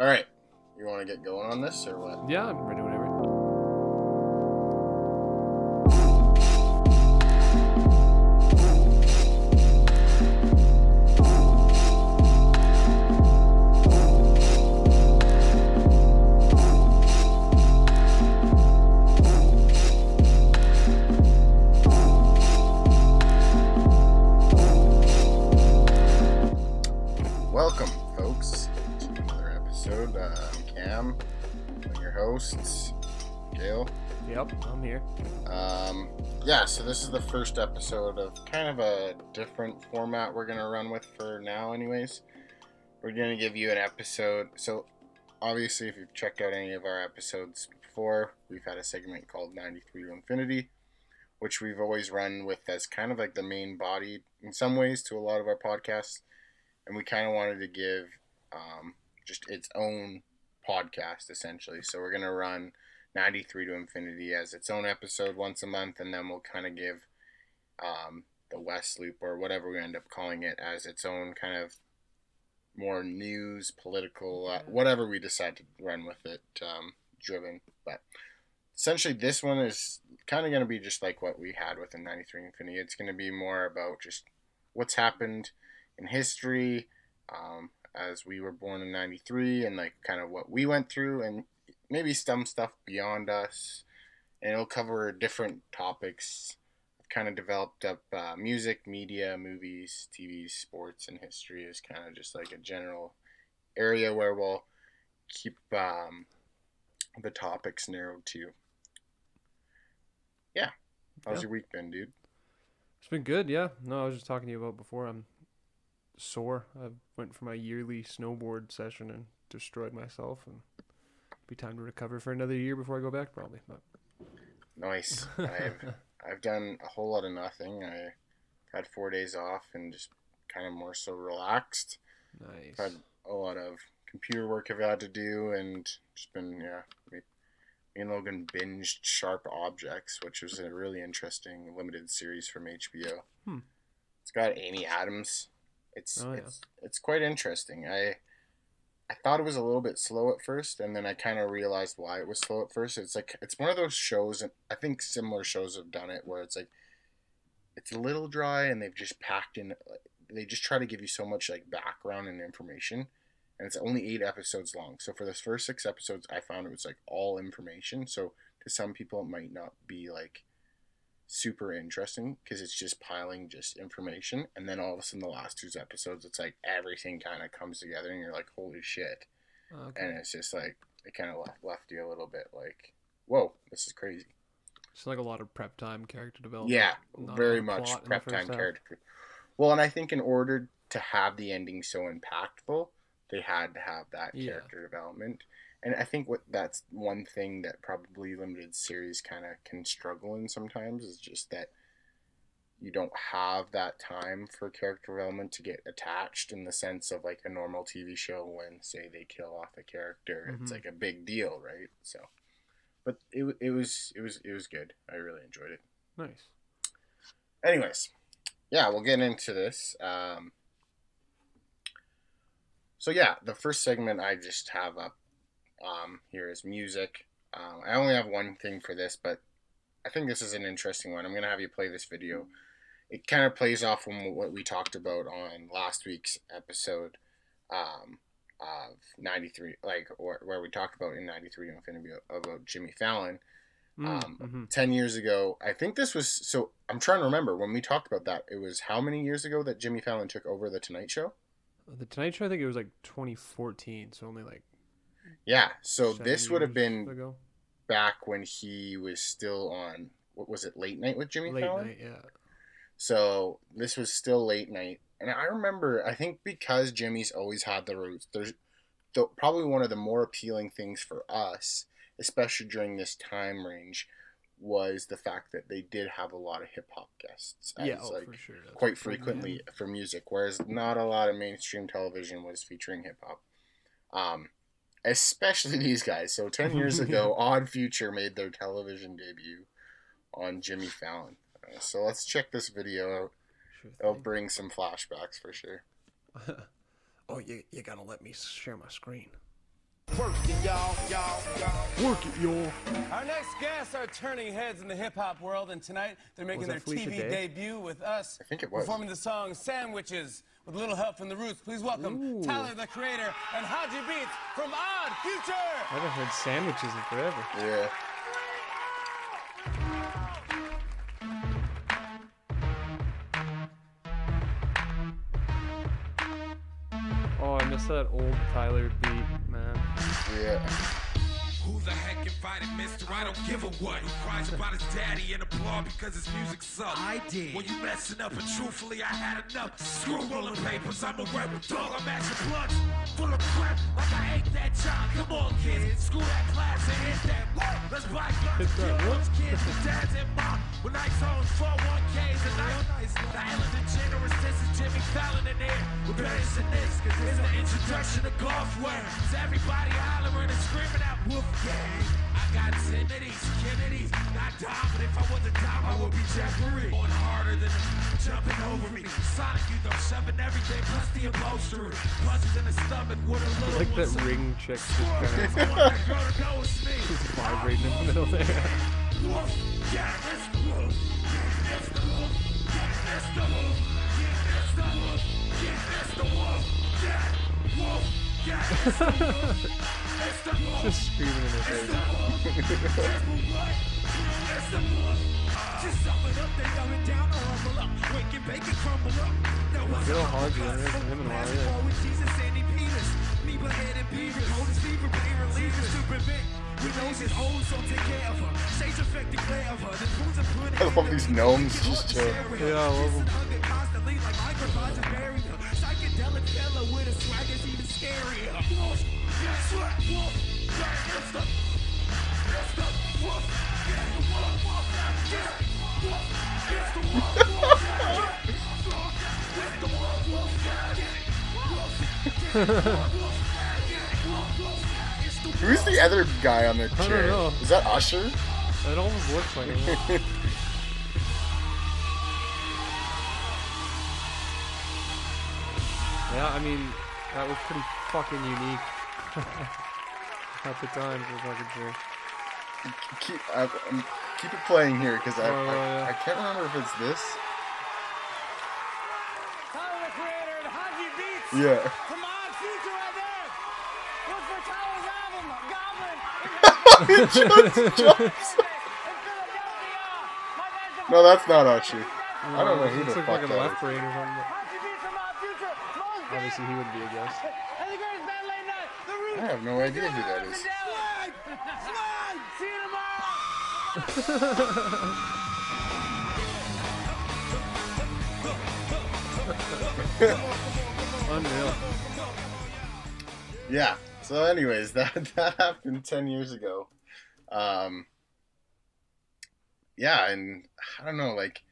All right. You want to get going on this or what? Yeah, I'm ready I'm host, Gail. Yep, I'm here. Um, yeah, so this is the first episode of kind of a different format we're gonna run with for now, anyways. We're gonna give you an episode. So, obviously, if you've checked out any of our episodes before, we've had a segment called 93 til Infinity, which we've always run with as kind of like the main body in some ways to a lot of our podcasts. And we kind of wanted to give um, just its own podcast essentially. So, we're gonna run 93 til Infinity as its own episode once a month, and then we'll kind of give um, the West Loop or whatever we end up calling it as its own kind of more news, political, uh, whatever we decide to run with it, um, driven. But essentially, this one is kind of going to be just like what we had with the 93 Infinity. It's going to be more about just what's happened in history. Um, as we were born in 93 and like kind of what we went through and maybe some stuff beyond us, and it'll cover different topics. I've kind of developed up uh, music, media, movies, TV, sports, and history is kind of just like a general area where we'll keep um, the topics narrowed to. Yeah, how's Yeah. your week been, dude? It's been good, yeah. No, I was just talking to you about before. I'm sore. I went for my yearly snowboard session and destroyed myself, and be time to recover for another year before I go back, probably. But Nice. I've I've done a whole lot of nothing. I had four days off and just kind of more so relaxed. nice. had a lot of computer work I've had to do, and just been yeah. Me, me and Logan binged Sharp Objects, which was a really interesting limited series from HBO. Hmm. It's got Amy Adams. It's Oh, yeah. it's it's quite interesting. I I thought it was a little bit slow at first, and then I kind of realized why it was slow at first. It's like it's one of those shows, and I think similar shows have done it, where it's like it's a little dry, and they've just packed in they just try to give you so much like background and information and it's only eight episodes long so for the first six episodes i found it was like all information so to some people it might not be like super interesting because it's just piling just information and then all of a sudden the last two episodes it's like everything kind of comes together and you're like holy shit okay. and it's just like it kind of left, left you a little bit like whoa this is crazy It's like a lot of prep time, character development. yeah, very much plot in the prep time half. character. Well, and I think in order to have the ending so impactful, they had to have that Yeah. character development. And I think what that's one thing that probably limited series kind of can struggle in sometimes is just that you don't have that time for character development to get attached in the sense of like a normal TV show when say they kill off a character it's Mhm. like a big deal right so but it, it was it was it was good I really enjoyed it Nice. anyways yeah we'll get into this um, so yeah the first segment i just have up um, here is music um, i only have one thing for this but i think this is an interesting one i'm going to have you play this video it kind of plays off from what we talked about on last week's episode um, of 93 like or, where we talked about in 93 Infinity about jimmy fallon Mm, Um, mhm. 10 years ago i think this was so i'm trying to remember when we talked about that it was how many years ago that jimmy fallon took over the tonight show The Tonight Show, I think it was like 2014, so only like. Yeah so seven this would have been ago. back when he was still on what was it late night with jimmy late fallon night. Yeah. so this was still late night and i remember i think because jimmy's always had the roots there's the, probably one of the more appealing things for us especially during this time range was the fact that they did have a lot of hip-hop guests Yeah, oh, like, for sure. That's quite frequently for music, whereas not a lot of mainstream television was featuring hip hop. Um, especially these guys. So ten years ago, Odd Future made their television debut on Jimmy Fallon. Uh, so let's check this video out. Sure It'll bring some flashbacks for sure. oh, you you gotta let me share my screen. Work it, y'all, y'all, y'all. Work it, y'all. Our next guests are turning heads in the hip hop world, and tonight they're making their Felicia TV Day? debut with us. I think it was. Performing the song Sandwiches with a little help from the Roots. Please welcome Ooh. Tyler the Creator and Hodgy Beats from Odd Future. I haven't heard sandwiches in forever. Yeah. That old Tyler beat, man. Yeah. Who the heck invited Mister? I don't give a what. Who cries about his daddy and applaud because his music sucks? I did. Well, you messing up, and truthfully, I had enough. Screw rolling papers, I'm a dog. I'm ashing blunts full of crap like I ate that job. Come on, kids, screw that class and hit that work. Let's buy guns, Hit kill those kids with dads and mom. With nice homes, 401ks and nice. The Ellen DeGeneres, this is Jimmy Fallon in there. We're better than this, cause it's the introduction of golfware. Is everybody hollering and screaming out, woof gang. I got Timothy's, Kennedys, not Dom, but if I was a Dom, I would be Jeffrey. Going harder than jumping over me. Sonic, you know, shoving everything, plus the upholstery. Punches in the stomach with a little Like that ring check just kind of I want that girl to know it's me. vibrating in the middle there. Wolf, yeah, it's the wolf. Yeah, it's the wolf. Yeah, it's the wolf. And crumble up. No one's Good old up. Hodgy, I haven't heard from him in a while either. Basketball with Jesus, Sandy Peters. Me behead and Beavers. Hold his fever, pain reliever. Stupid Vic. We knows his old, so take care of her. Sage effect, declare of her. The spoons are put I love these gnomes just chill. Yeah, I love them. Constantly like microphones and burying her. Psychedelic fella with a swag is even scarier. Wolf, guess what? Wolf, yeah, it's the, it's the wolf. Yeah, the wolf, wolf, yeah, wolf, it's the wolf, wolf, yeah, it's the wolf, wolf, yeah, wolf, wolf, yeah, wolf, wolf, yeah, it's the Who's the other guy on the don't chair? know. Is that Usher? It almost looks like him. Yeah, I mean, that was pretty fucking unique at the time for fucking sure. Keep, I, um, keep it playing here because I, Oh, I, yeah. I can't remember if it's this. Tyler the Creator and Beats Yeah. from Odd Future right there. Look for Tyler's album, Goblin. in Jumps, jumps. Philadelphia. My man's a No, that's not Usher. I don't know who the like fuck fucking that left is. brain or something. Hodgy Beats from Odd Future. Most Obviously, he wouldn't be a guest. And the greatest band late night, The Roots. I have no idea who that is. Slide! Slide! See you tomorrow! Unreal. Yeah. So, anyways, that that happened ten years ago. Um. Yeah, and I don't know, like,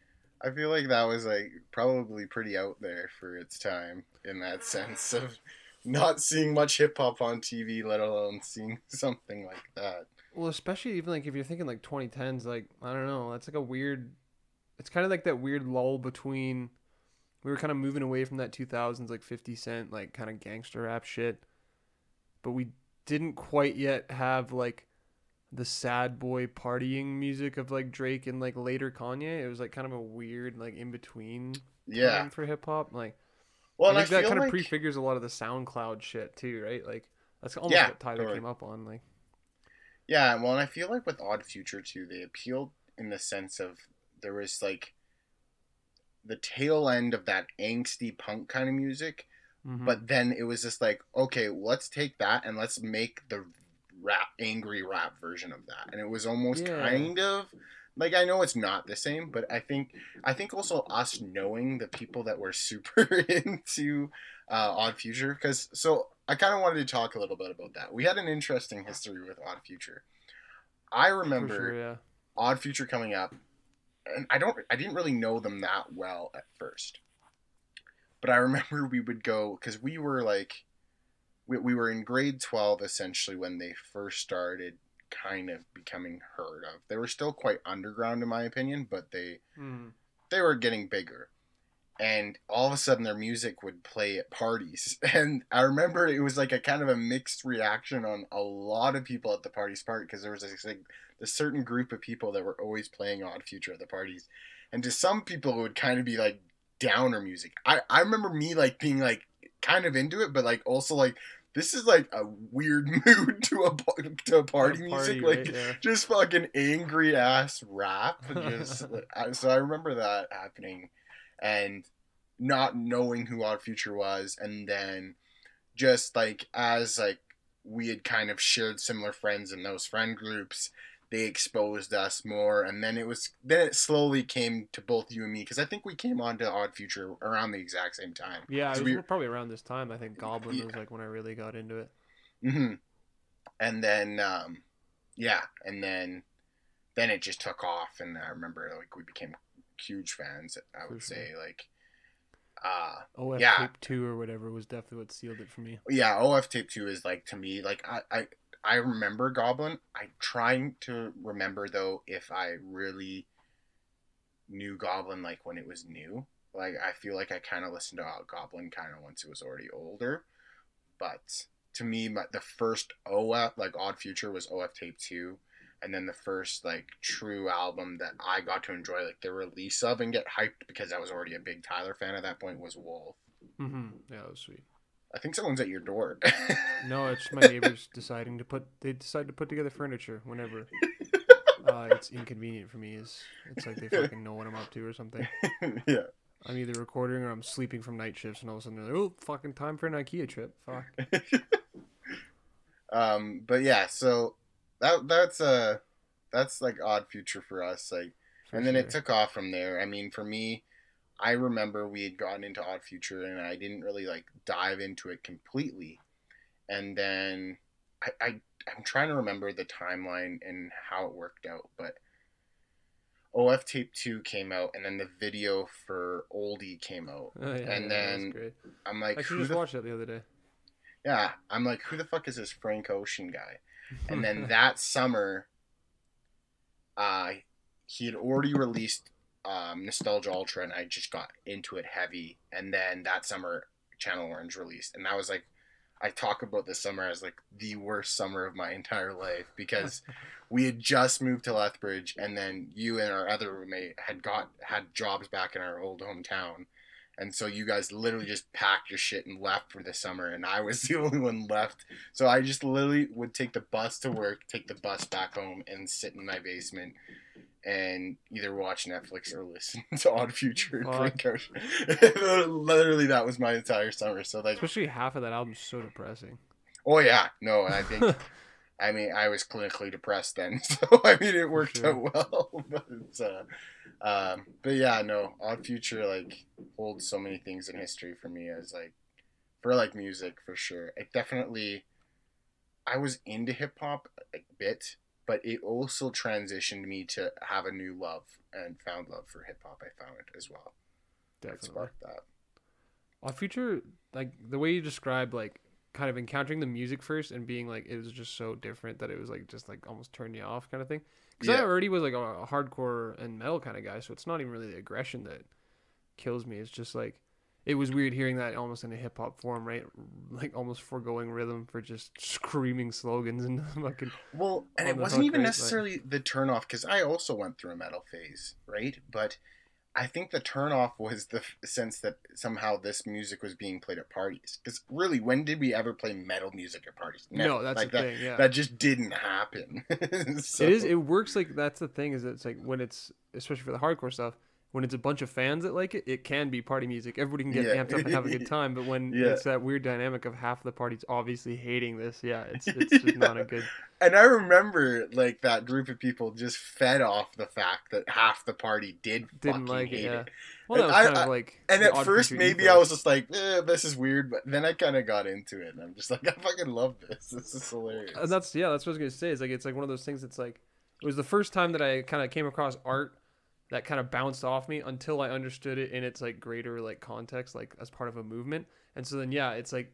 I feel like that was like probably pretty out there for its time in that sense of not seeing much hip hop on TV, let alone seeing something like that. Well, especially even like if you're thinking like 2010s, like I don't know, that's like a weird. It's kind of like that weird lull between. We were kind of moving away from that 2000s like 50 Cent like kind of gangster rap shit, but we didn't quite yet have like the sad boy partying music of like Drake and like later Kanye. It was like kind of a weird like in between Yeah. time for hip hop. Like Well, I and I that kind of prefigures a lot of the SoundCloud shit too, right? Like that's almost Yeah, what Tyler totally. came up on. Like Yeah, well, and I feel like with Odd Future too, they appealed in the sense of there was like the tail end of that angsty punk kind of music, mhm. but then it was just like, okay, let's take that and let's make the rap, angry rap version of that, and it was almost Yeah. kind of like I know it's not the same, but I think I think also us knowing the people that were super into uh, Odd Future, because so I kind of wanted to talk a little bit about that. We had an interesting history with Odd Future. I remember sure, yeah. Odd Future coming up, and I don't, I didn't really know them that well at first, but I remember we would go because we were like, we, we were in grade twelve essentially when they first started kind of becoming heard of. They were still quite underground in my opinion, but they Mm. they were getting bigger. and all of a sudden their music would play at parties and i remember it was like a kind of a mixed reaction on a lot of people at the parties part because there was this like a certain group of people that were always playing odd future at the parties and to some people it would kind of be like downer music i i remember me like being like kind of into it but like also like this is like a weird mood to a to a party, music like right? Yeah. just fucking angry ass rap. Just I- so I remember that happening, and not knowing who Odd Future was, and then just like as like we had kind of shared similar friends in those friend groups, they exposed us more, and then it was then it slowly came to both you and me because I think we came on to Odd Future around the exact same time. Yeah, was we- probably around this time. I think Goblin Yeah. was like when I really got into it. hmm And then, um, yeah, and then, then it just took off, and I remember like we became huge fans. I would sure. say like, uh, OF Yeah. Tape Two or whatever was definitely what sealed it for me. yeah, OF Tape Two is like to me like I I I remember Goblin. I'm trying to remember though if I really knew Goblin like when it was new. Like I feel like I kind of listened to Goblin kind of once it was already older, but to me, my, the first OF like Odd Future was OF Tape Two, and then the first like true album that I got to enjoy like the release of and get hyped because I was already a big Tyler fan at that point was Wolf. hmm Yeah, that was sweet. I think someone's at your door. No, it's my neighbors deciding to put. They decide to put together furniture whenever. Uh, it's inconvenient for me. Is it's like they fucking know what I'm up to or something. yeah. I'm either recording or I'm sleeping from night shifts, and all of a sudden they're like, "Oh, fucking time for an IKEA trip." Fuck. um, but yeah, so that that's a that's like odd future for us. Like, For and then it took off from there. I mean, for me, I remember we had gotten into odd future, and I didn't really like dive into it completely. And then I, I I'm trying to remember the timeline and how it worked out, but. OF Tape 2 came out, and then the video for Oldie came out. Oh, yeah, and yeah, then. I'm like, I just the watched that the other day. Yeah, I'm like, who the fuck is this Frank Ocean guy? And then that summer, uh, he had already released um, Nostalgia Ultra, and I just got into it heavy. And then that summer, Channel Orange released, and that was like, I talk about this summer as like the worst summer of my entire life because we had just moved to Lethbridge, and then you and our other roommate had got had jobs back in our old hometown. And so you guys literally just packed your shit and left for the summer, and I was the only one left. So I just literally would take the bus to work, take the bus back home, and sit in my basement and either watch Netflix or listen to Odd Future. Frank literally, that was my entire summer. So like, Especially half of that album's so depressing. oh yeah, no, and I think. I mean, I was clinically depressed then, so I mean, it worked sure. out well. But uh, um, but yeah, no, Odd Future like holds so many things in history for me as like, for like music for sure. It definitely, I was into hip hop a bit, but it also transitioned me to have a new love and found love for hip hop. I found it as well. It Definitely. sparked that. Odd Future, like the way you described, like kind of encountering the music first and being like it was just so different that it was like just like almost turned you off kind of thing. Because I already was like a hardcore and metal kind of guy, so it's not even really the aggression that kills me. It's just like it was weird hearing that almost in a hip hop form, right? Like almost foregoing rhythm for just screaming slogans and fucking. Well, and it wasn't hook, even right? Like- necessarily the turn off because I also went through a metal phase, right? But I think the turn off was the f- sense that somehow this music was being played at parties. Because really, when did we ever play metal music at parties? No, that's like the that. thing. Yeah, That just didn't happen. So- it is. It works like that's the thing. Is it's like when it's especially for the hardcore stuff. When it's a bunch of fans that like it, it can be party music. Everybody can get Yeah. amped up and have a good time. But when Yeah. it's that weird dynamic of half the party's obviously hating this, yeah, it's it's just not a good. And I remember like that group of people just fed off the fact that half the party did Didn't fucking like it. Yeah. it. Well, that And was I- kind I- of like. And at first, maybe ethos. I was just like, eh, "This is weird," but then I kind of got into it, and I'm just like, "I fucking love this. This is hilarious." And that's yeah, that's what I was gonna say. It's like it's like one of those things. That's like it was the first time that I kind of came across art that kind of bounced off me until I understood it in its like greater like context, like as part of a movement. And so then yeah, it's like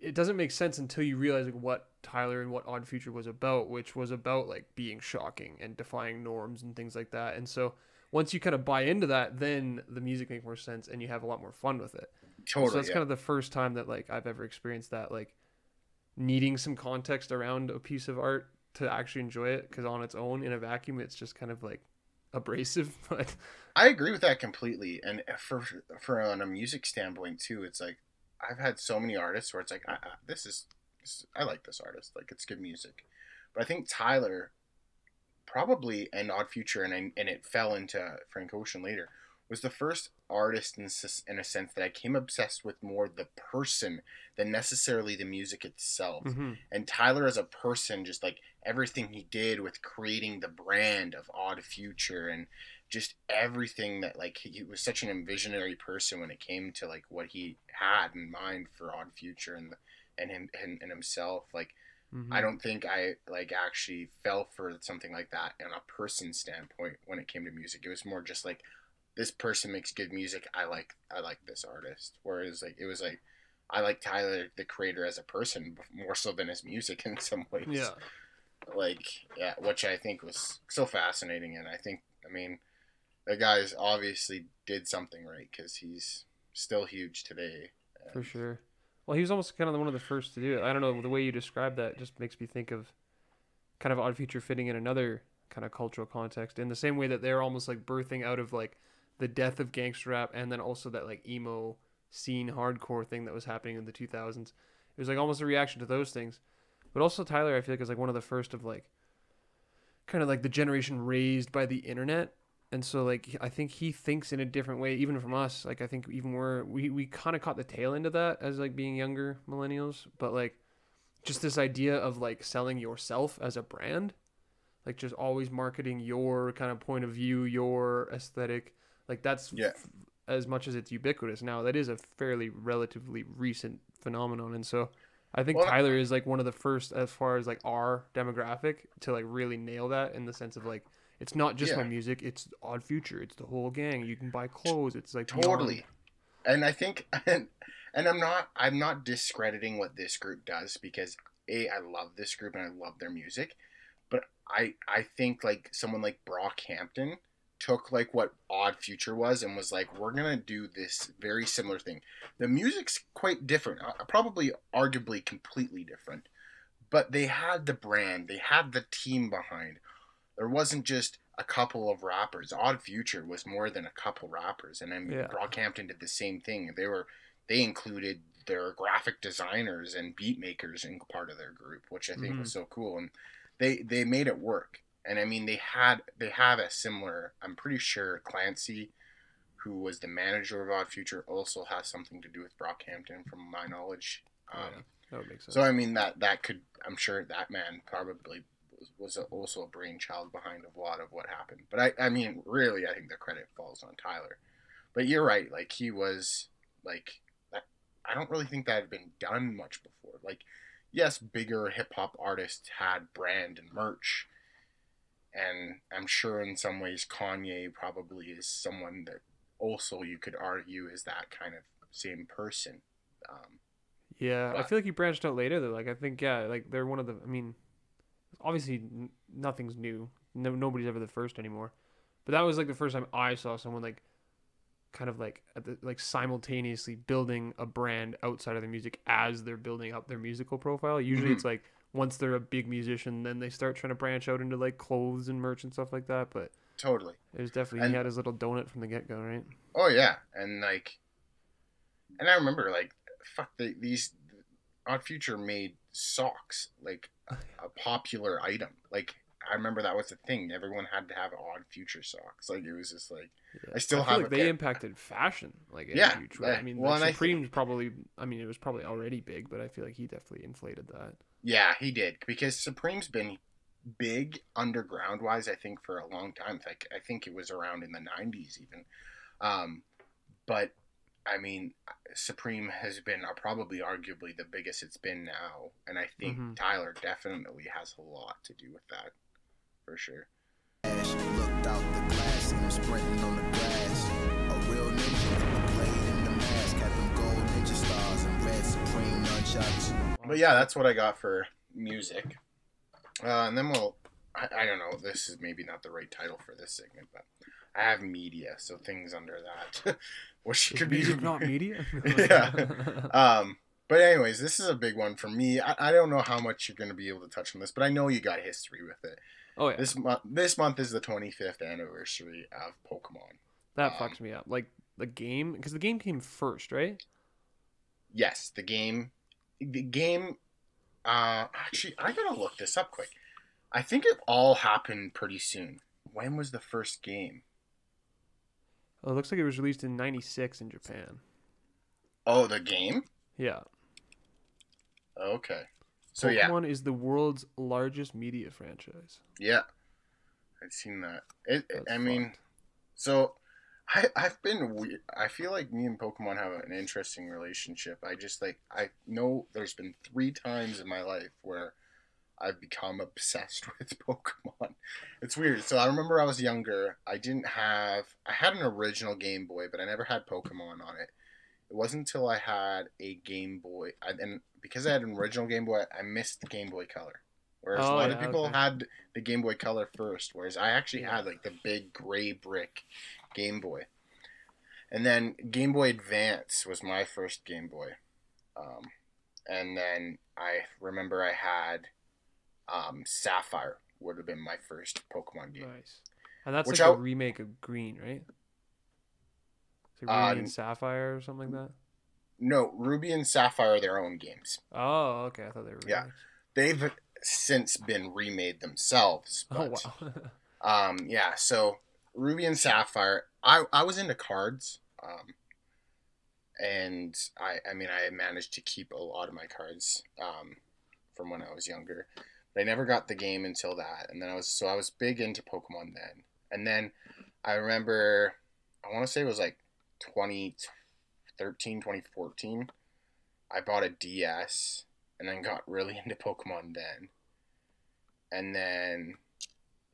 it doesn't make sense until you realize like what Tyler and what Odd Future was about, which was about like being shocking and defying norms and things like that. And so once you kind of buy into that, then the music makes more sense and you have a lot more fun with it. Totally. so that's yeah. kind of the first time that like I've ever experienced that like needing some context around a piece of art to actually enjoy it because on its own in a vacuum it's just kind of like abrasive but I agree with that completely. And for for on a music standpoint too, it's like I've had so many artists where it's like, I, I, this is, I like this artist, like it's good music. But I think Tyler, probably an Odd Future, and I, and it fell into Frank Ocean later, was the first artist in in a sense that I came obsessed with more the person than necessarily the music itself Mhm. and Tyler as a person, just like everything he did with creating the brand of Odd Future and just everything that like he, was such an visionary person when it came to like what he had in mind for Odd Future and and him and, and himself. Like Mhm. I don't think I like actually fell for something like that on a person standpoint when it came to music. It was more just like this person makes good music. I like I like this artist. Whereas like it was like I like Tyler the creator as a person more so than his music in some ways. yeah Like yeah, which I think was so fascinating, and I think I mean the guy's obviously did something right because he's still huge today. for sure well he was almost kind of one of the first to do it I don't know the way you describe that just makes me think of kind of odd future fitting in another kind of cultural context in the same way that they're almost like birthing out of like the death of gangster rap and then also that like emo scene hardcore thing that was happening in the 2000s it was like almost a reaction to those things. But also tyler i feel like is like one of the first of like kind of like the generation raised by the internet. And so like i think he thinks in a different way even from us. Like i think even we're we, we kind of caught the tail end of that as like being younger millennials. But like just this idea of like selling yourself as a brand like just always marketing your kind of point of view your aesthetic like that's Yeah. f- as much as it's ubiquitous. Now that is a fairly relatively recent phenomenon and so i think Well, tyler is like one of the first as far as like our demographic to like really nail that in the sense of like it's not just my music it's odd future it's the whole gang. You can buy clothes it's like totally. And i think and, and i'm not i'm not discrediting what this group does because a i love this group and i love their music but i i think like someone like brockhampton took like what odd future was and was like we're gonna do this very similar thing the music's quite different uh, probably arguably completely different but they had the brand they had the team behind there wasn't just a couple of rappers. Odd Future was more than a couple rappers, and then Yeah. Brockhampton did the same thing. They were they included their graphic designers and beat makers in part of their group, which I think was so cool. And they they made it work. And I mean, they had they have a similar. I'm pretty sure Clancy, who was the manager of Odd Future, also has something to do with Brockhampton, from my knowledge. Um, Yeah. that would make sense so I mean that that could I'm sure that man probably was, was a, also a brainchild behind a lot of what happened. But I I mean really I think the credit falls on Tyler. But you're right, like he was like that, I don't really think that had been done much before. Like yes, bigger hip hop artists had brand and merch. And I'm sure in some ways Kanye probably is someone that also you could argue is that kind of same person. Um, Yeah, I feel like he branched out later though. Like I think yeah, like they're one of the. I mean, obviously n- nothing's new. No, nobody's ever the first anymore. But that was like the first time I saw someone like, kind of like at the, like simultaneously building a brand outside of their music as they're building up their musical profile. Usually Mhm. it's like once they're a big musician, then they start trying to branch out into like clothes and merch and stuff like that. But totally. it was definitely And- he had his little donut from the get go, right? Oh yeah, and like, and I remember like, fuck the, these. Odd Future made socks like a, a popular item. Like I remember that was the thing. Everyone had to have Odd Future socks. Like it was just like Yeah. I still feel have like they impacted fashion like Yeah, a huge way. yeah. I mean, Well, like and I think- Supreme's probably. I mean, it was probably already big, but I feel like he definitely inflated that. Yeah, he did because Supreme's been big underground wise. I think for a long time. Like I think it was around in the '90s even. Um, but I mean, Supreme has been uh, probably arguably the biggest it's been now, and I think Mhm. Tyler definitely has a lot to do with that, for sure. But yeah, that's what I got for music. Uh, and then we'll, I, I don't know, this is maybe not the right title for this segment, but I have media, so things under that, which Is could be music not media? Yeah. Um, but anyways, this is a big one for me. I, I don't know how much you're going to be able to touch on this, but I know you got history with it. oh yeah, This month, this month is the 25th anniversary of Pokemon. that um, fucks me up. Like the game, because the game came first, right? Yes, the game, the game. Uh, actually, I gotta look this up quick. I think it all happened pretty soon. When was the first game? Oh, it looks like it was released in '96 in Japan. Oh, the game. Yeah. Okay. So yeah, Pokemon is the world's largest media franchise. yeah, I've seen that. It. That's I mean. So, I I've been weird. I feel like me and Pokemon have an interesting relationship. I just like I know there's been three times in my life where I've become obsessed with Pokemon. It's weird. So I remember I was younger. I didn't have I had an original Game Boy, but I never had Pokemon on it. It wasn't until I had a Game Boy, I, and because I had an original Game Boy, I missed the Game Boy Color. Whereas a Oh, lot of people okay. had the Game Boy Color first, whereas I actually had like the big gray brick Game Boy. And then Game Boy Advance was my first Game Boy. Um, and then I remember I had um, Sapphire would have been my first Pokemon game. Nice. And that's Which like a I- remake of Green, right? It's like Uh, Ruby n- and Sapphire or something like that. No, Ruby and Sapphire are their own games. Oh, okay. I thought they were. Yeah. remakes. They've since been remade themselves. Oh But, wow. Um, yeah, so Ruby and Sapphire, I, I was into cards. Um, and I, I mean, I managed to keep a lot of my cards um, from when I was younger. But I never got the game until that. And then I was, so I was big into Pokemon then. And then I remember, I want to say it was like 2013, 2014. I bought a DS and then got really into Pokemon then. And then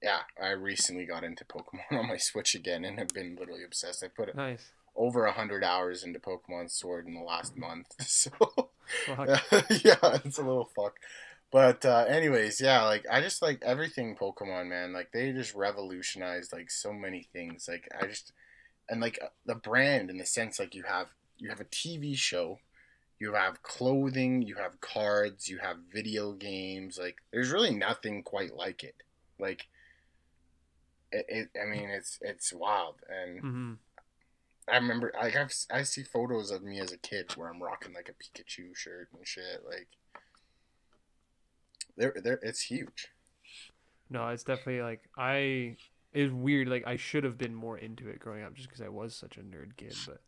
yeah, I recently got into Pokemon on my Switch again and have been literally obsessed. I put nice. over a hundred hours into Pokemon Sword in the last month, so Fuck. yeah, it's a little fuck. But uh, anyways, yeah, like I just like everything Pokemon, man. Like they just revolutionized like so many things. Like I just and like uh, the brand in the sense like you have you have a TV show, you have clothing, you have cards, you have video games. Like there's really nothing quite like it. Like it, it I mean it's it's wild and hmm I remember like I've I see photos of me as a kid where I'm rocking like a Pikachu shirt and shit like they're, they're, it's huge. No, it's definitely like I. It's weird. Like I should have been more into it growing up, just because I was such a nerd kid. But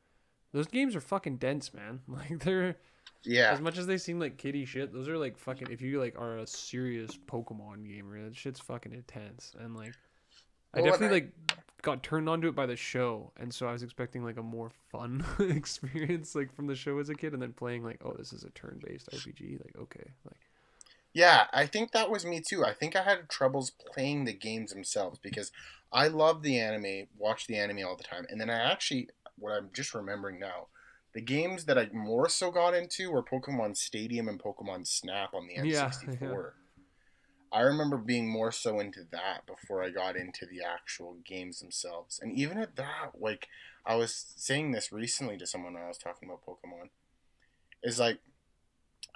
those games are fucking dense, man. Like they're Yeah, as much as they seem like kiddie shit. Those are like fucking. If you like are a serious Pokemon gamer, that shit's fucking intense. And like, Well, and definitely I- like got turned onto it by the show, and so I was expecting like a more fun experience like from the show as a kid, and then playing like, oh, this is a turn-based RPG. Like, okay, like yeah. I think that was me too. I think I had troubles playing the games themselves because I love the anime, watch the anime all the time, and then I actually what I'm just remembering now. The games that I more so got into were Pokemon Stadium and Pokemon Snap on the N64. I remember being more so into that before I got into the actual games themselves. And even at that, like I was saying this recently to someone when I was talking about Pokemon, is like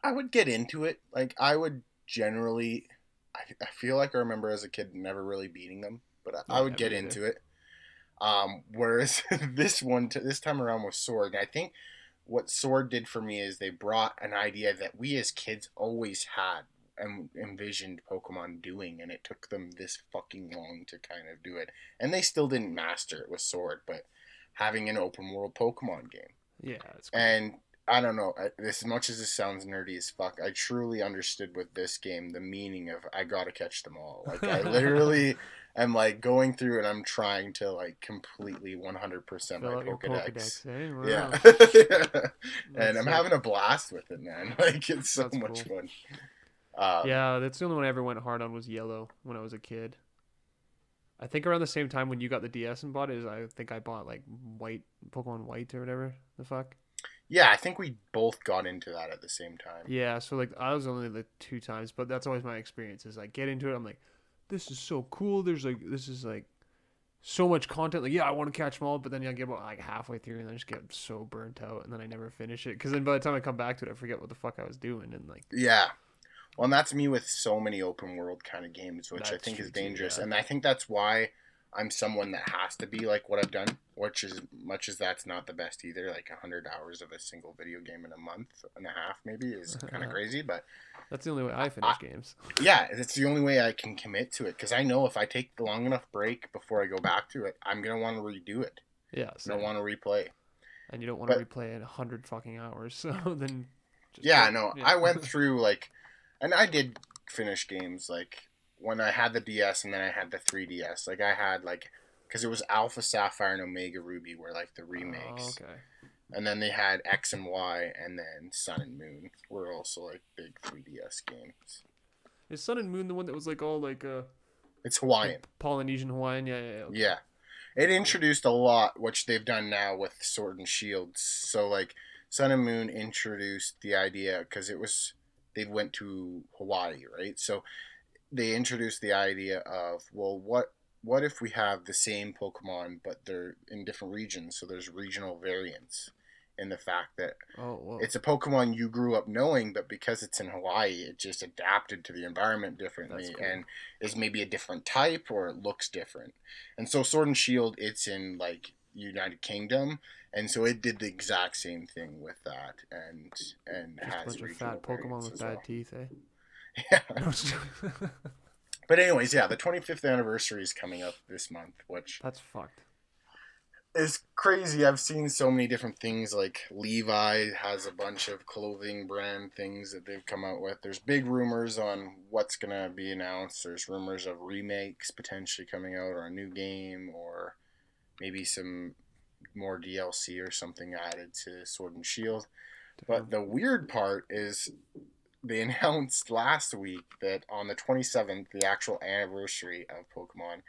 I would get into it. Like I would generally, I, I feel like I remember as a kid never really beating them, but I, I would get either. into it. Um, whereas this one, t- this time around with Sword, and I think what Sword did for me is they brought an idea that we as kids always had envisioned Pokemon doing, and it took them this fucking long to kind of do it. And they still didn't master it with Sword, but having an open world Pokemon game. yeah, cool. And I don't know, as much as this sounds nerdy as fuck, I truly understood with this game the meaning of I gotta catch them all. Like, I literally am like going through and I'm trying to like completely 100% my Fill your Pokedex. Pokedex, eh? Wow. Yeah. and I'm having a blast with it, man. Like, it's so That's much cool. fun. Um, yeah, that's the only one I ever went hard on was yellow when I was a kid. I think around the same time when you got the DS and bought it, is I think I bought like white Pokemon White or whatever the fuck. Yeah, I think we both got into that at the same time. Yeah, so like I was only like two times, but that's always my experience. Is like get into it, I'm like, this is so cool. There's like this is like so much content. Like, yeah, I want to catch them all, but then I get about like halfway through and I just get so burnt out, and then I never finish it. Because then by the time I come back to it, I forget what the fuck I was doing, and like, Yeah. Well, and that's me with so many open world kind of games, which I think is true too, dangerous. yeah. And I think that's why I'm someone that has to be like what I've done, which is much as that's not the best either. Like 100 hours of a single video game in a month and a half, maybe, is kind of crazy. But that's the only way I finish games. yeah, it's the only way I can commit to it because I know if I take the long enough break before I go back to it, I'm going to want to redo it. Yeah, I so, don't want to replay. and you don't want to replay it a hundred fucking hours. So then, just Yeah, no, Yeah. I went through like, and I did finish games like when I had the DS and then I had the 3DS. Like I had like, because it was Alpha Sapphire and Omega Ruby were like the remakes, Oh, okay. and then they had X and Y, and then Sun and Moon were also like big 3DS games. Is Sun and Moon the one that was like all like uh It's Hawaiian, Polynesian Hawaiian? Yeah, yeah, yeah. okay. yeah. It introduced a lot, which they've done now with Sword and Shield. So like, Sun and Moon introduced the idea because it was they went to Hawaii, right? So they introduced the idea of well, what what if we have the same Pokemon but they're in different regions? So there's regional variants in the fact that Oh, it's a Pokemon you grew up knowing, but because it's in Hawaii, it just adapted to the environment differently cool. and is maybe a different type or it looks different. And so Sword and Shield, it's in like United Kingdom, and so it did the exact same thing with that, and and just a has bunch of fat Pokemon with bad well. teeth, eh? Yeah. No, just joking. But anyways, yeah, the 25th anniversary is coming up this month, which That's fucked. It's crazy. I've seen so many different things. Like Levi has a bunch of clothing brand things that they've come out with. There's big rumors on what's gonna be announced. There's rumors of remakes potentially coming out, or a new game, or maybe some more DLC or something added to Sword and Shield. But the weird part is they announced last week that on the 27th, the actual anniversary of Pokemon,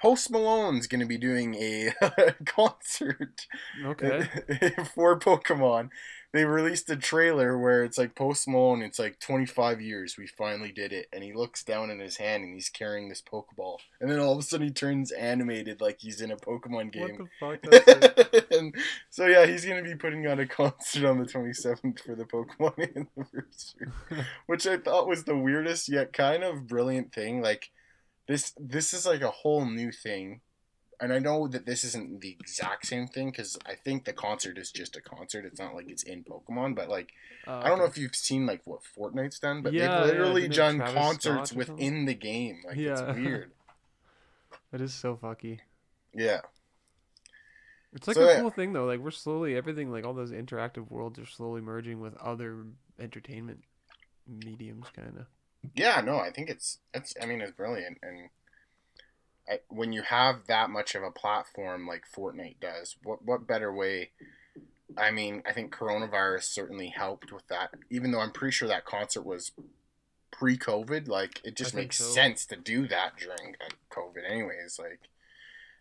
Post Malone's going to be doing a concert Okay. for Pokemon. They released a trailer where it's like Post Malone, it's like 25 years, we finally did it. And he looks down in his hand and he's carrying this Pokeball. And then all of a sudden he turns animated like he's in a Pokemon game. What the fuck? And so yeah, he's gonna be putting on a concert on the 27th for the Pokemon anniversary, which I thought was the weirdest yet kind of brilliant thing. Like this, this is like a whole new thing, and I know that this isn't the exact same thing because I think the concert is just a concert. It's not like it's in Pokemon, but like Uh, I don't know if you've seen like what Fortnite's done, but Yeah, yeah, they've literally didn't done Travis concerts within the game. Like it's weird. That is so fucky. Yeah. It's like So, a yeah. cool thing though. Like we're slowly everything like all those interactive worlds are slowly merging with other entertainment mediums kind of. Yeah, no, I think it's it's. I mean, it's brilliant, and I, when you have that much of a platform like Fortnite does, what what better way? I mean, I think coronavirus certainly helped with that. Even though I'm pretty sure that concert was pre-COVID, like it just makes so. sense to do that during uh, COVID, anyways. Like,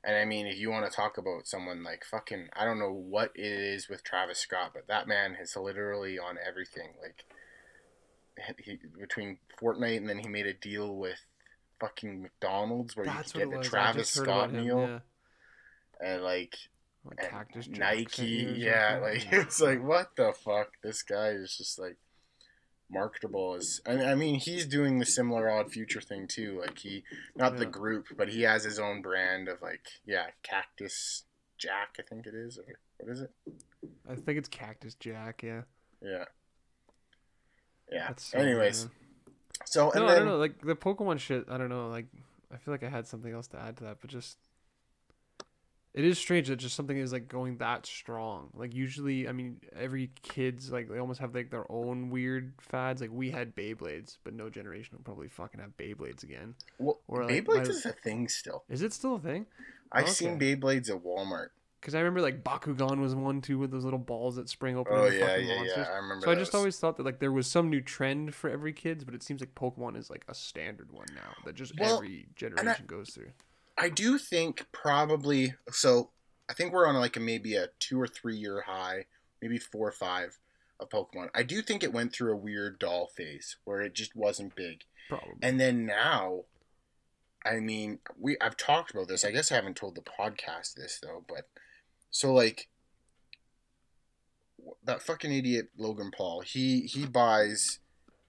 and I mean, if you want to talk about someone like fucking, I don't know what it is with Travis Scott, but that man is literally on everything. Like, he between Fortnite and then he made a deal with fucking McDonald's where That's you could get the Travis Scott him, meal Yeah. and like Like and Cactus Nike, sent you or yeah, like it's like what the fuck? This guy is just like marketable as and I mean he's doing the similar odd future thing too. Like he not the group, but he has his own brand of like yeah, Cactus Jack, I think it is, or what is it? I think it's Cactus Jack. Yeah. Yeah. Yeah. So Anyways, so and no, then I don't know. Like the Pokemon shit. I don't know. Like I feel like I had something else to add to that, but just it is strange that just something is like going that strong. Like usually, I mean, every kid's like they almost have like their own weird fads. Like we had Beyblades, but no generation will probably fucking have Beyblades again. well, or, like, Beyblades my- is a thing still. Is it still a thing? I've Okay. seen Beyblades at Walmart. Because I remember like Bakugan was one too with those little balls that spring open. Oh yeah, fucking yeah, monsters. yeah. I remember. So I just always thought that like there was some new trend for every kids, but it seems like Pokemon is like a standard one now that just Well, every generation goes through. I do think probably so. I think we're on like a maybe a two or three year high, maybe four or five of Pokemon. I do think it went through a weird doll phase where it just wasn't big, Probably. and then now, I mean, we I've talked about this. I guess I haven't told the podcast this though, but so like that fucking idiot Logan Paul, he he buys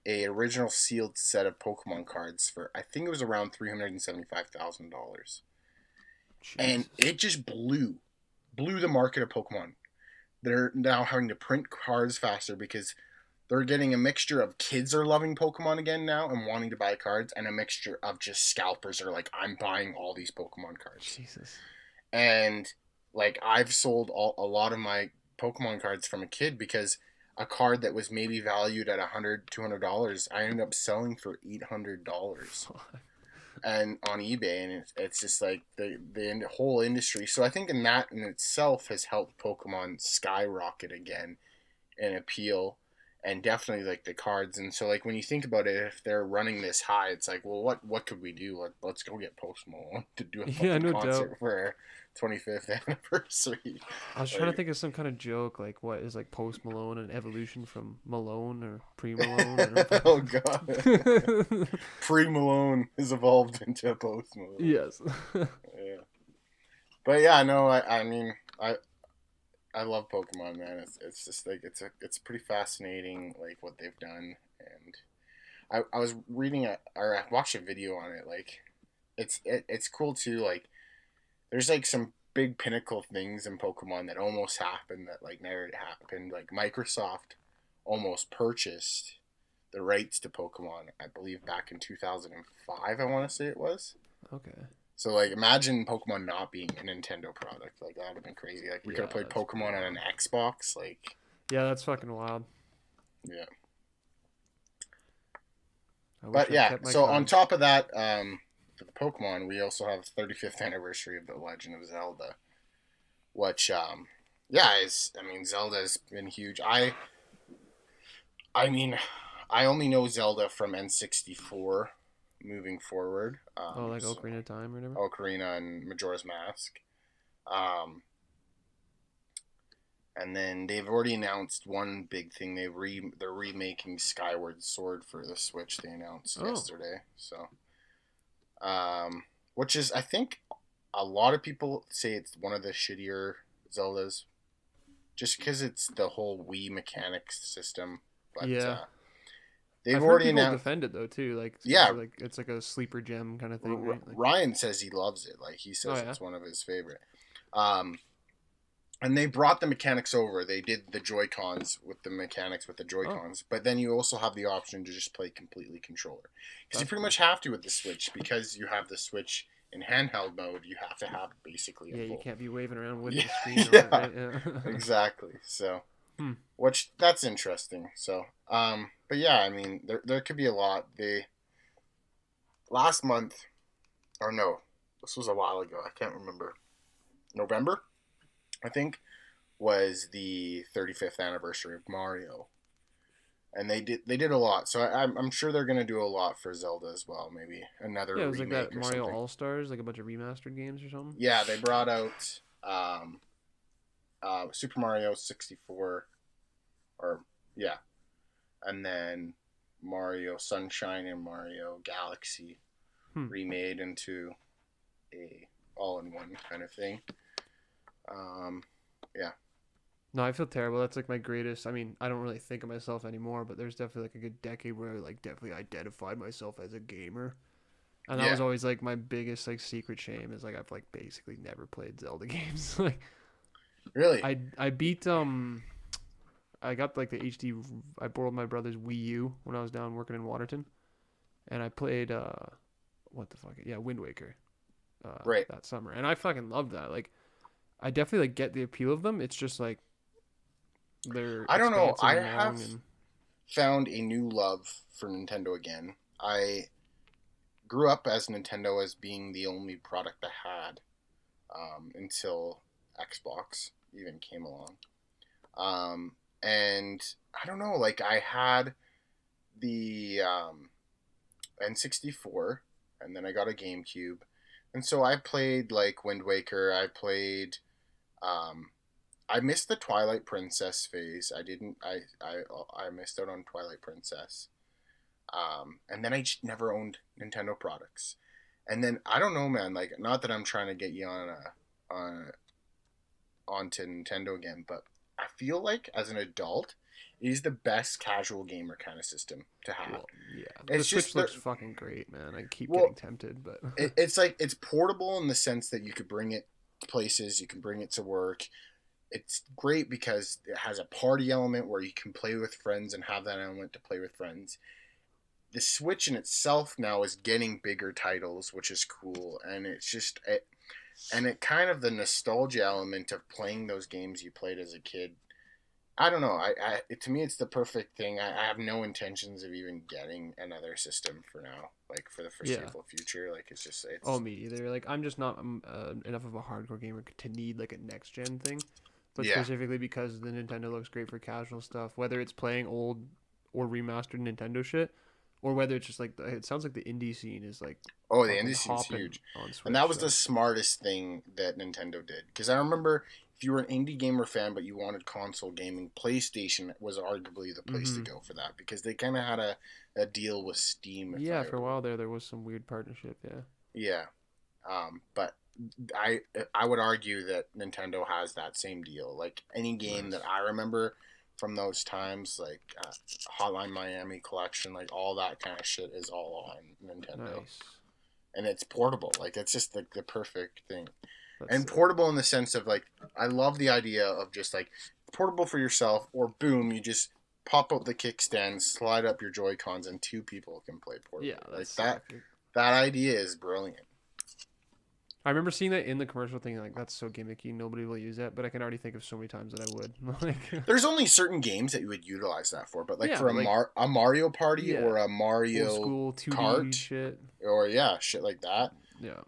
a original sealed set of Pokemon cards for I think it was around three hundred and seventy five thousand dollars, and it just blew blew the market of Pokemon. They're now having to print cards faster because they're getting a mixture of kids are loving Pokemon again now and wanting to buy cards, and a mixture of just scalpers are like, I'm buying all these Pokemon cards. Jesus. And like I've sold all, a lot of my Pokemon cards from a kid because a card that was maybe valued at a hundred, two hundred dollars, I ended up selling for eight hundred dollars and on eBay, and it's, it's just like the the whole industry. So I think in that in itself has helped Pokemon skyrocket again in appeal, and definitely like the cards. And so like when you think about it, if they're running this high, it's like, well, what what could we do? Let, let's go get Post Malone to do a Yeah, no concert doubt. for 25th anniversary. I was trying to think of some kind of joke, like what is like Post Malone and evolution from Malone or Pre Malone. Or... oh god, pre Malone has evolved into Post Malone. yes. Yeah. But yeah, no, I, I mean, I, I love Pokemon, man. It's, it's just like it's a, it's pretty fascinating, like what they've done, and I, I was reading a, or I watched a video on it. Like, it's, it, it's cool too. Like, there's like some big pinnacle things in Pokemon that almost happened that like never happened. Like Microsoft almost purchased the rights to Pokemon, I believe, back in 2005. I want to say it was. okay. So like imagine Pokemon not being a Nintendo product. Like that would have been crazy. Like we could have played Pokemon on an Xbox. Like Yeah, that's fucking wild. yeah. But I yeah, so on top of that, um for the Pokemon, we also have the 35th anniversary of The Legend of Zelda. Which um yeah, is I mean Zelda's been huge. I I mean I only know Zelda from N64 moving forward. Um, Oh, like so- Ocarina of Time or whatever. Ocarina and Majora's Mask. Um, and then they've already announced one big thing. They re they're remaking Skyward Sword for the Switch. They announced Oh. yesterday. So, um, which is I think a lot of people say it's one of the shittier Zeldas, just because it's the whole Wii mechanics system. But Yeah. uh, they've I've already heard people announced. defend it though too. Like Yeah. like it's like a sleeper gem kind of thing. Right? Like, Ryan says he loves it. Like he says Oh, yeah? it's one of his favorite. Um, and they brought the mechanics over. They did the Joy Cons with the mechanics with the Joy Oh. Cons, but then you also have the option to just play completely controller. Because you pretty cool. much have to with the Switch because you have the Switch in handheld mode. You have to have basically a yeah, you can't be waving around with Yeah, the screen. yeah. It, right? Yeah. exactly. So, Hmm. which that's interesting. So, um, but yeah, I mean, there there could be a lot. They last month, or no, this was a while ago. I can't remember. November, I think, was the 35th anniversary of Mario, and they did they did a lot. So I, I'm I'm sure they're gonna do a lot for Zelda as well. Maybe another yeah, it was like that Mario. All Stars, like a bunch of remastered games or something. Yeah, they brought out um, uh, Super Mario 64, or yeah, and then Mario Sunshine and Mario Galaxy Hmm. remade into a all-in-one kind of thing. Um, yeah. No, I feel terrible. That's like my greatest. I mean, I don't really think of myself anymore, but there's definitely like a good decade where I like definitely identified myself as a gamer. And that Yeah. was always like my biggest like secret shame is like I've like basically never played Zelda games. like really, I I beat um I got like the HD I borrowed my brother's Wii U when I was down working in Waterton. And I played uh what the fuck? Yeah, Wind Waker. Uh Right. that summer. And I fucking loved that. Like I definitely like get the appeal of them. It's just like they're I don't know. I have- and- found a new love for Nintendo again. I grew up as Nintendo as being the only product I had um, until Xbox even came along. Um, and I don't know, like I had the um, N64, and then I got a GameCube, and so I played like Wind Waker. I played. Um, I missed the Twilight Princess phase. I didn't. I I I missed out on Twilight Princess. Um, and then I just never owned Nintendo products. And then I don't know, man. Like, not that I'm trying to get you on a on onto Nintendo again, but I feel like as an adult, it is the best casual gamer kind of system to have. Well, yeah, It's the just Switch looks the- fucking great, man. I keep Well, getting tempted, but it, it's like it's portable in the sense that you could bring it places, you can bring it to work. It's great because it has a party element where you can play with friends and have that element to play with friends. The Switch in itself now is getting bigger titles, which is cool, and it's just it, and it kind of the nostalgia element of playing those games you played as a kid. I don't know. I, I it, to me, it's the perfect thing. I, I have no intentions of even getting another system for now, like for the foreseeable future. Like it's just it's oh, me either. Like I'm just not um, uh, enough of a hardcore gamer to need like a next gen thing. But Yeah. specifically because the Nintendo looks great for casual stuff, whether it's playing old or remastered Nintendo shit, or whether it's just like the, it sounds like the indie scene is like oh the indie scene's huge. on Switch, And that was so- the smartest thing that Nintendo did. Because I remember if you were an indie gamer fan but you wanted console gaming, PlayStation was arguably the place Mhm. to go for that because they kind of had a, a deal with Steam. yeah. For a while there, there was some weird partnership. Yeah. Yeah. Um, but I I would argue that Nintendo has that same deal. Like any game Nice. that I remember from those times, like uh, Hotline Miami collection, like all that kind of shit is all on Nintendo, Nice. and it's portable. Like it's just like the perfect thing. That's and portable in the sense of like I love the idea of just like portable for yourself or boom you just pop out the kickstand slide up your joy cons and two people can play portable yeah, like that sick. that idea is brilliant I remember seeing that in the commercial thing. Like that's so gimmicky. Nobody will use that. But I can already think of so many times that I would. like there's only certain games that you would utilize that for but like Yeah, for a, like- Mar- a mario party Yeah. or a mario school 2D cart. shit. or yeah shit like that Yeah.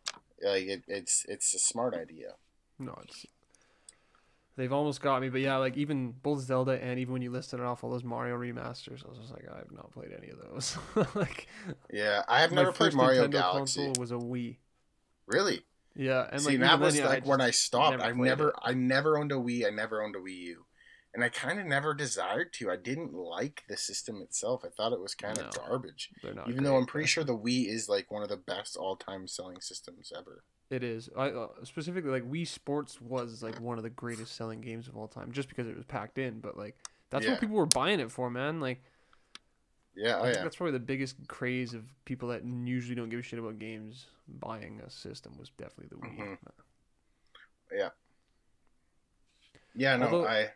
Like it, it's it's a smart idea No, it's they've almost got me, but yeah, like even both Zelda and even when you listed it off all those Mario remasters, I was just like, I have not played any of those. like yeah i have never played mario Nintendo galaxy console was a Wii. really Yeah, and See, like that even then, was yeah, I like when I stopped. never I never, it. I never owned a Wii. I never owned a Wii U, and I kind of never desired to. I didn't like the system itself. I thought it was kind of No, garbage. they're not. Even though I'm pretty but sure the Wii is like one of the best all-time selling systems ever. it is. I uh, specifically like Wii Sports was like one of the greatest selling games of all time, just because it was packed in. But like that's Yeah. what people were buying it for, man. Like Yeah, oh I think yeah, that's probably the biggest craze of people that usually don't give a shit about games buying a system was definitely the Wii. Mhm. yeah. No, Although- I.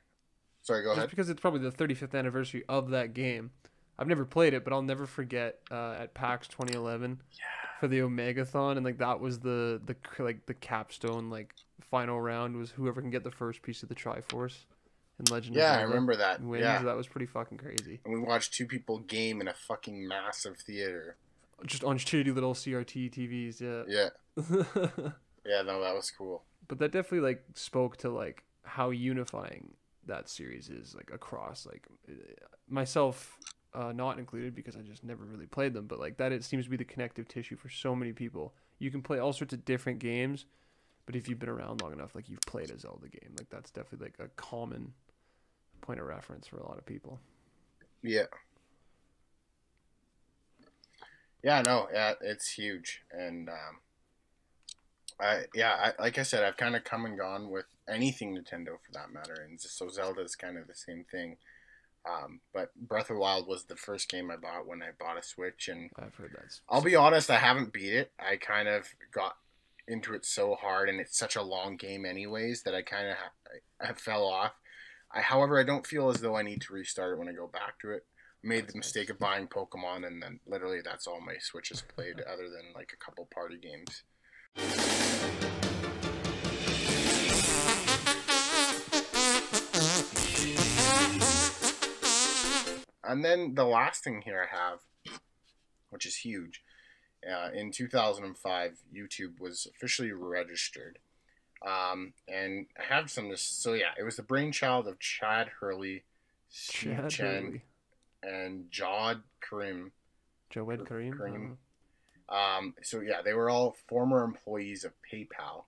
Sorry, go just ahead. because it's probably the 35th anniversary of that game. I've never played it, but I'll never forget uh, at PAX 2011 for the Omegathon, and like that was the the like the capstone like final round was whoever can get the first piece of the Triforce in Legend. of Yeah, I remember that. Wins. Yeah, That was pretty fucking crazy. and we watched two people game in a fucking massive theater. Just on shitty little CRT TVs, yeah. Yeah, yeah. No, that was cool. but that definitely like spoke to like how unifying that series is like across like myself uh, not included because I just never really played them but like that it seems to be the connective tissue for so many people. You can play all sorts of different games but if you've been around long enough like you've played a Zelda game like that's definitely like a common point of reference for a lot of people. Yeah. Yeah, no, yeah, it's huge, and um, I yeah, I, like I said, I've kind of come and gone with anything Nintendo for that matter, and so Zelda is kind of the same thing. Um, but Breath of the Wild was the first game I bought when I bought a Switch, and I've heard that's I'll be honest, I haven't beat it. I kind of got into it so hard, and it's such a long game, anyways, that I kind of ha- I, fell off. I, however, I don't feel as though I need to restart it when I go back to it. I made That's the nice. mistake of buying Pokemon, and then literally that's all my Switch has played, other than like a couple party games. And then the last thing here I have, which is huge, uh, in 2005, YouTube was officially registered. Um, and I have some. So yeah, it was the brainchild of Chad Hurley, Chad Chen, Hurley. and Jawed Karim. Jawed Karim Kareem. Uh, Um, so yeah, they were all former employees of PayPal,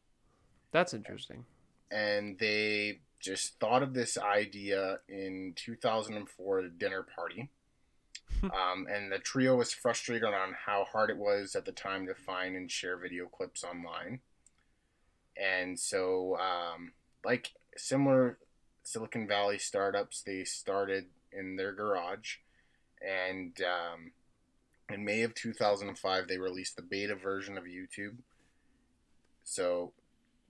that's interesting and they just thought of this idea in 2004 at a dinner party. um, and the trio was frustrated on how hard it was at the time to find and share video clips online. And so, um, like similar Silicon Valley startups, they started in their garage, and um, in May of 2005, they released the beta version of YouTube. So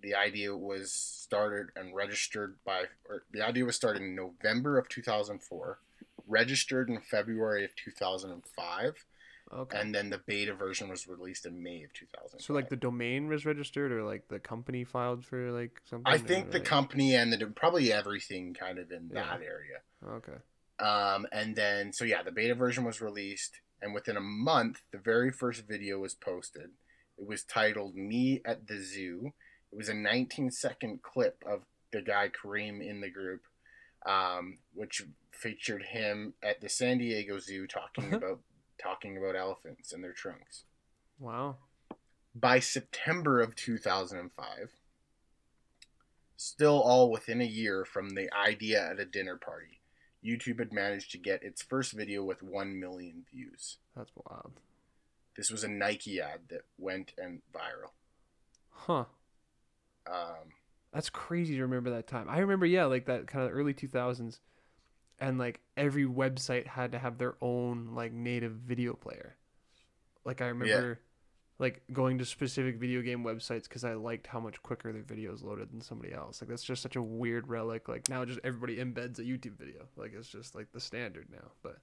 the idea was started and registered by, or the idea was started in November of 2004, registered in February of 2005, Okay. and then the beta version was released in May of 2000. so like the domain was registered, or like the company filed for like something. I think the like- company and the probably everything kind of in Yeah. that area. Okay. Um, and then, so yeah, the beta version was released, and within a month, the very first video was posted. It was titled "Me at the Zoo." It was a 19 second clip of the guy Karim in the group, um, which featured him at the San Diego Zoo talking about talking about elephants and their trunks. Wow. By September of 2005, still all within a year from the idea at a dinner party, YouTube had managed to get its first video with 1 million views. That's wild. This was a Nike ad that went and viral. Huh. Um, That's crazy to remember that time. I remember, yeah, like that kind of early 2000s, and like every website had to have their own like native video player. Like I remember, like going to specific video game websites because I liked how much quicker their videos loaded than somebody else. Like that's just such a weird relic. Like now, just everybody embeds a YouTube video. Like it's just like the standard now. But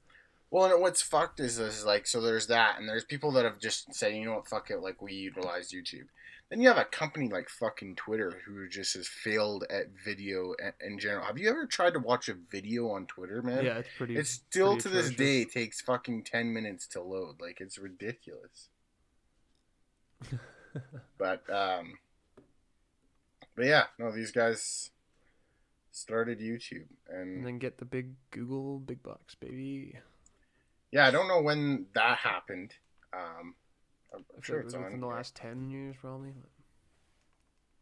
well, and what's fucked is, is like, so there's that, and there's people that have just said, you know what, fuck it, like we utilize YouTube. Then you have a company like fucking Twitter who just has failed at video in- general. Have you ever tried to watch a video on Twitter, man? yeah, it's pretty. It still pretty to this day takes fucking 10 minutes to load. Like, it's ridiculous. but, um, but yeah, no, these guys started YouTube. And, and then get the big Google big bucks, baby. yeah, I don't know when that happened. Um, I'm sure it's it was on. within the here. last ten years, probably.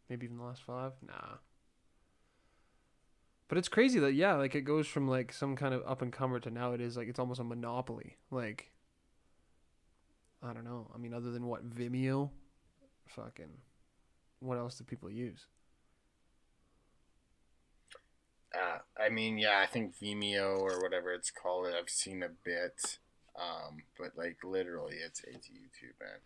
Maybe even the last five. Nah. But it's crazy that yeah, like it goes from like some kind of up and comer to now it is like it's almost a monopoly. Like, I don't know. I mean, other than what Vimeo, fucking, what else do people use? Uh, I mean, yeah, I think Vimeo or whatever it's called, I've seen a bit. Um, but like literally, it's it's YouTube, man.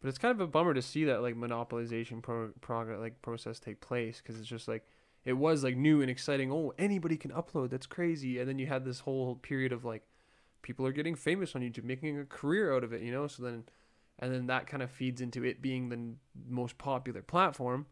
But it's kind of a bummer to see that like monopolization pro- progress like process take place because it's just like it was like new and exciting. Oh, anybody can upload. That's crazy. And then you had this whole period of like people are getting famous on YouTube, making a career out of it. You know, so then and then that kind of feeds into it being the most popular platform.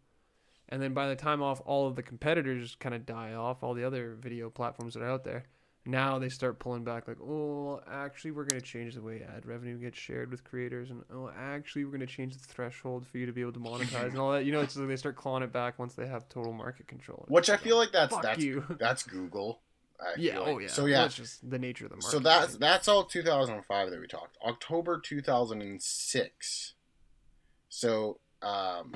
And then by the time off all of the competitors kind of die off, all the other video platforms that are out there, now they start pulling back like, oh, actually we're gonna change the way ad revenue gets shared with creators, and oh, actually we're gonna change the threshold for you to be able to monetize and all that. You know, it's like they start clawing it back once they have total market control. Which I feel like that's fuck that's you. that's Google. I yeah. feel Oh yeah. So yeah. it's just the nature of the market. So that's that's all 2005 that we talked. October 2006. So um,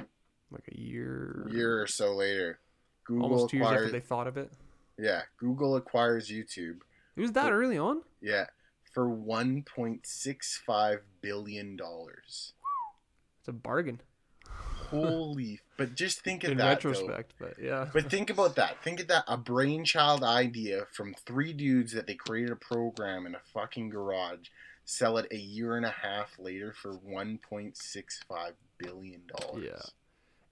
like a year, year or so later, Google almost two years after they thought of it. Yeah Google acquires YouTube. It was that But- early on. Yeah, for 1.65 billion dollars. It's a bargain Holy! But just think of in that. though. retrospect, but yeah. But think about that. Think of that. A brainchild idea from three dudes that they created a program in a fucking garage, sell it a year and a half later for one point six five billion dollars. Yeah.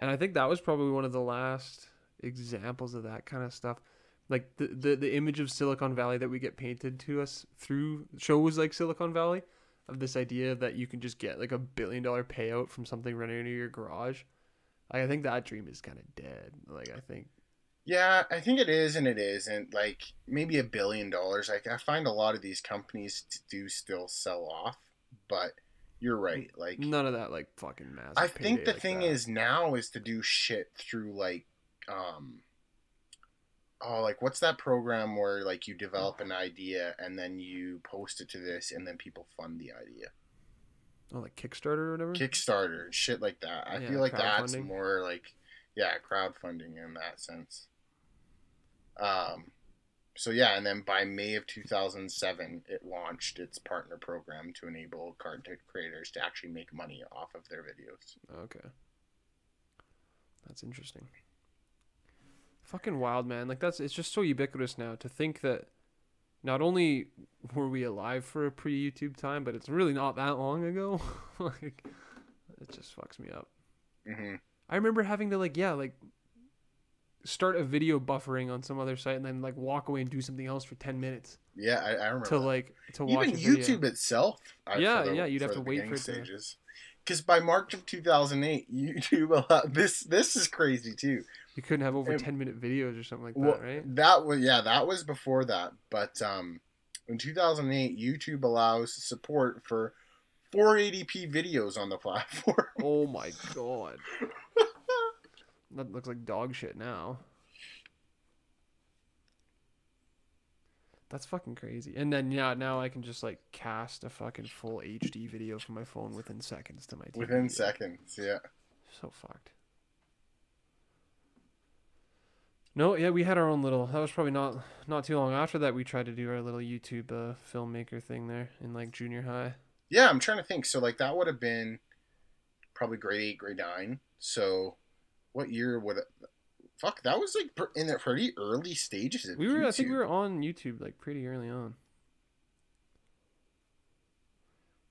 and I think that was probably one of the last examples of that kind of stuff. Like the, the the image of Silicon Valley that we get painted to us through shows like Silicon Valley, of this idea that you can just get like a billion dollar payout from something running into your garage. I think that dream is kind of dead. Like I think Yeah, I think it is and it isn't. Like maybe a billion dollars. Like I find a lot of these companies do still sell off, but you're right. Like none of that like fucking massive. I think the like thing that. is now is to do shit through like um oh like what's that program where like you develop an idea and then you post it to this and then people fund the idea oh like Kickstarter or whatever. kickstarter shit like that i Yeah, feel like that's more like yeah crowdfunding in that sense um so yeah, and then by May of 2007, it launched its partner program to enable content creators to actually make money off of their videos. Okay. That's interesting. Fucking wild, man. Like that's it's just so ubiquitous now to think that not only were we alive for a pre-YouTube time, but it's really not that long ago. like it just fucks me up. hmm I remember having to like yeah, like start a video buffering on some other site and then like walk away and do something else for 10 minutes Yeah, I, I remember. to that. like to watch even video. YouTube itself. I- Yeah, the- yeah, you'd have to wait for beginning it to- stages. Because by March of 2008, YouTube allowed this. This is crazy too. You couldn't have over It- 10 minute videos or something like that, right? That was yeah, that was before that. But um, in 2008, YouTube allows support for 480p videos on the platform. Oh my god. that looks like dog shit now. That's fucking crazy. And then yeah, now I can just like cast a fucking full HD video from my phone within seconds to my TV. Within seconds, yeah. So fucked. No, yeah, we had our own little. That was probably not not too long after that. We tried to do our little YouTube uh, filmmaker thing there in like junior high. Yeah, I'm trying to think. So like that would have been probably grade eight, grade nine. So what year would it? Fuck, that was like in the pretty early stages. Of We were, I think, we were on YouTube like pretty early on.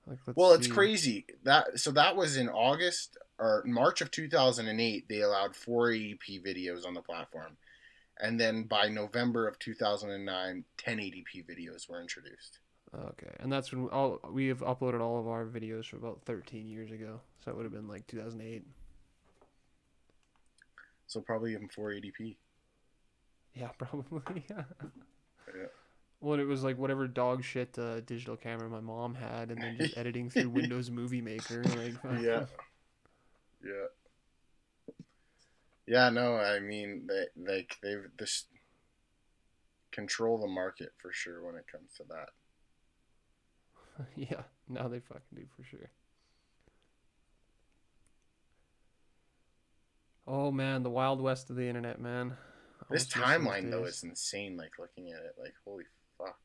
Like, let's Well, it's crazy that so that was in August or March of 2008. They allowed 480p videos on the platform, and then by November of 2009, 1080p videos were introduced. Okay, and that's when all we have uploaded all of our videos from about 13 years ago. So it would have been like 2008. So probably even 480p. Yeah, probably. Yeah. Yeah. Well, it was like whatever dog shit uh, digital camera my mom had, and then just editing through Windows Movie Maker. Like, Yeah. Yeah. Yeah, no, I mean they like they've this control the market for sure when it comes to that. yeah. Now they fucking do for sure. Oh man, the wild west of the internet, man. This almost miss those timeline though is insane. Like looking at it, like holy fuck.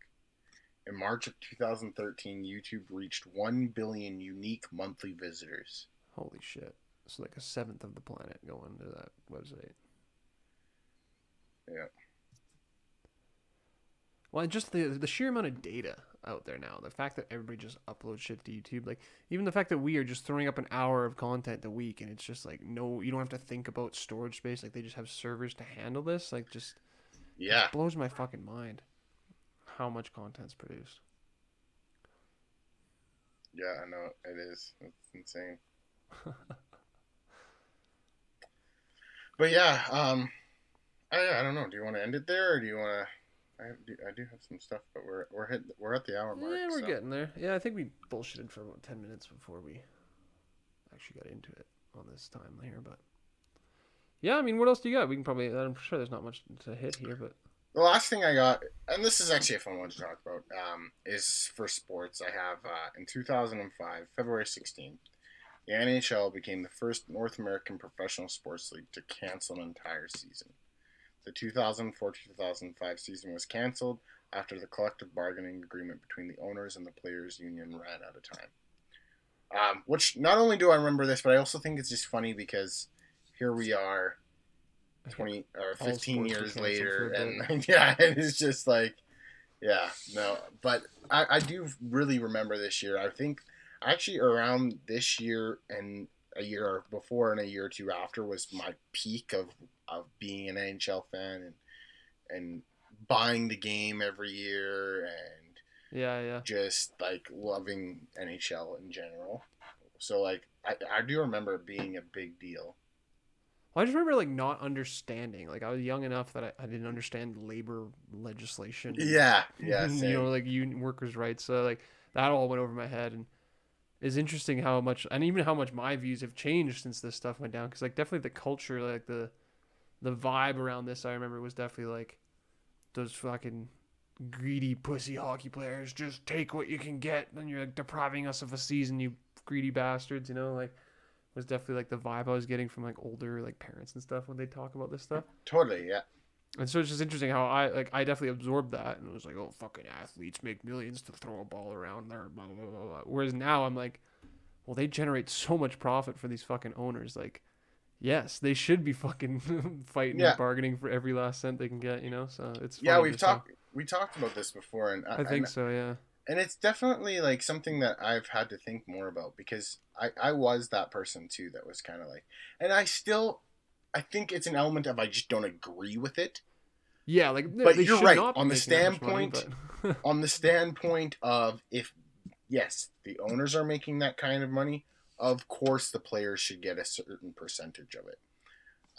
In March of 2013, YouTube reached 1 billion unique monthly visitors. Holy shit. It's like a seventh of the planet going to that website. Yeah. Well, and just the the sheer amount of data out there now, the fact that everybody just uploads shit to YouTube, like even the fact that we are just throwing up an hour of content a week, and it's just like no, you don't have to think about storage space. Like they just have servers to handle this. Like just Yeah. blows my fucking mind how much content's produced. Yeah, I know it is. It's insane. but yeah, um, I I don't know. Do you want to end it there, or do you want to? I do, I do have some stuff, but we're we're hit, we're at the hour mark. yeah, we're so- getting there. Yeah, I think we bullshitted for about ten minutes before we actually got into it on this time here, but. Yeah, I mean, what else do you got? We can probably. I'm sure there's not much to hit here, but The last thing I got, and this is actually a fun one to talk about, um, is for sports. I have uh, in 2005, February 16th, the NHL became the first North American professional sports league to cancel an entire season. The 2004-2005 season was canceled after the collective bargaining agreement between the owners and the players' union ran out of time. Um, which not only do I remember this, but I also think it's just funny because here we are 20 or 15 years later and yeah it is just like yeah no but I, I do really remember this year i think actually around this year and a year before and a year or two after was my peak of, of being an nhl fan and and buying the game every year and yeah, yeah. just like loving nhl in general so like i, I do remember it being a big deal Well, I just remember like not understanding. Like I was young enough that I, I didn't understand labor legislation. and, yeah yeah you know, like union workers' rights. So like that all went over my head, and it's interesting how much and even how much my views have changed since this stuff went down. Because like definitely the culture, like the the vibe around this, I remember was definitely like those fucking greedy pussy hockey players. Just take what you can get, and you're like depriving us of a season, you greedy bastards. You know, like was definitely like the vibe I was getting from like older like parents and stuff when they talk about this stuff. totally yeah And so it's just interesting how I like I definitely absorbed that and it was like, oh fucking athletes make millions to throw a ball around there, blah blah blah. blah. Whereas now I'm like, well, they generate so much profit for these fucking owners. Like, yes, they should be fucking fighting Yeah. and bargaining for every last cent they can get. You know, so it's Yeah, we've talked we talked about this before, and I, I think and, so. Yeah. and it's definitely like something that I've had to think more about because I I was that person too that was kind of like, and I still. I think it's an element of I just don't agree with it. Yeah, like But you're right, on the much money, standpoint- on the standpoint of if yes the owners are making that kind of money of course the players should get a certain percentage of it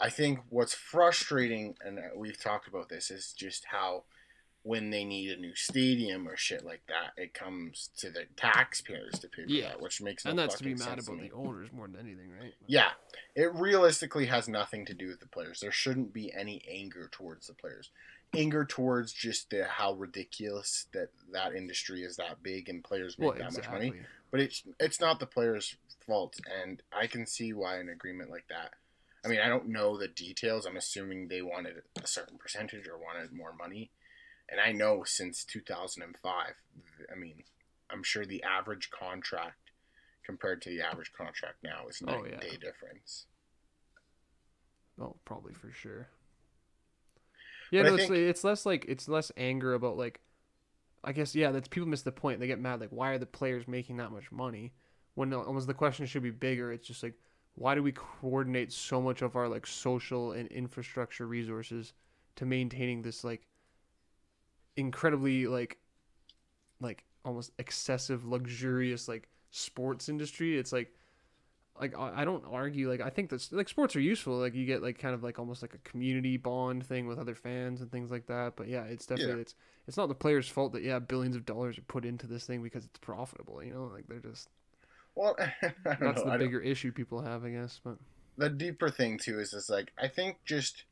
i think what's frustrating and we've talked about this is just how when they need a new stadium or shit like that it comes to the taxpayers to pay for Yeah. that which makes no and that's to be mad about the owners more than anything, right? Yeah, it realistically has nothing to do with the players. There shouldn't be any anger towards the players. Anger towards just the how ridiculous that that industry is that big and players make Well, that much money. But it's it's not the players' fault, and I can see why an agreement like that. I mean, I don't know the details. I'm assuming they wanted a certain percentage or wanted more money, and I know since 2005. I mean, I'm sure the average contract compared to the average contract now is oh, night Oh, yeah. day difference. Oh, probably for sure. Yeah, But no, it's it's less like it's less anger about like, I guess yeah, that's people miss the point. They get mad like, why are the players making that much money? When almost the question should be bigger. It's just like, why do we coordinate so much of our like social and infrastructure resources to maintaining this like incredibly like like almost excessive luxurious like sports industry it's like like I don't argue like I think that's like sports are useful like you get like kind of like almost like a community bond thing with other fans and things like that but yeah it's definitely Yeah. it's it's not the players fault that yeah billions of dollars are put into this thing because it's profitable you know like they're just Well, that's know. the I don't- bigger issue people have I guess but the deeper thing too is just like I think just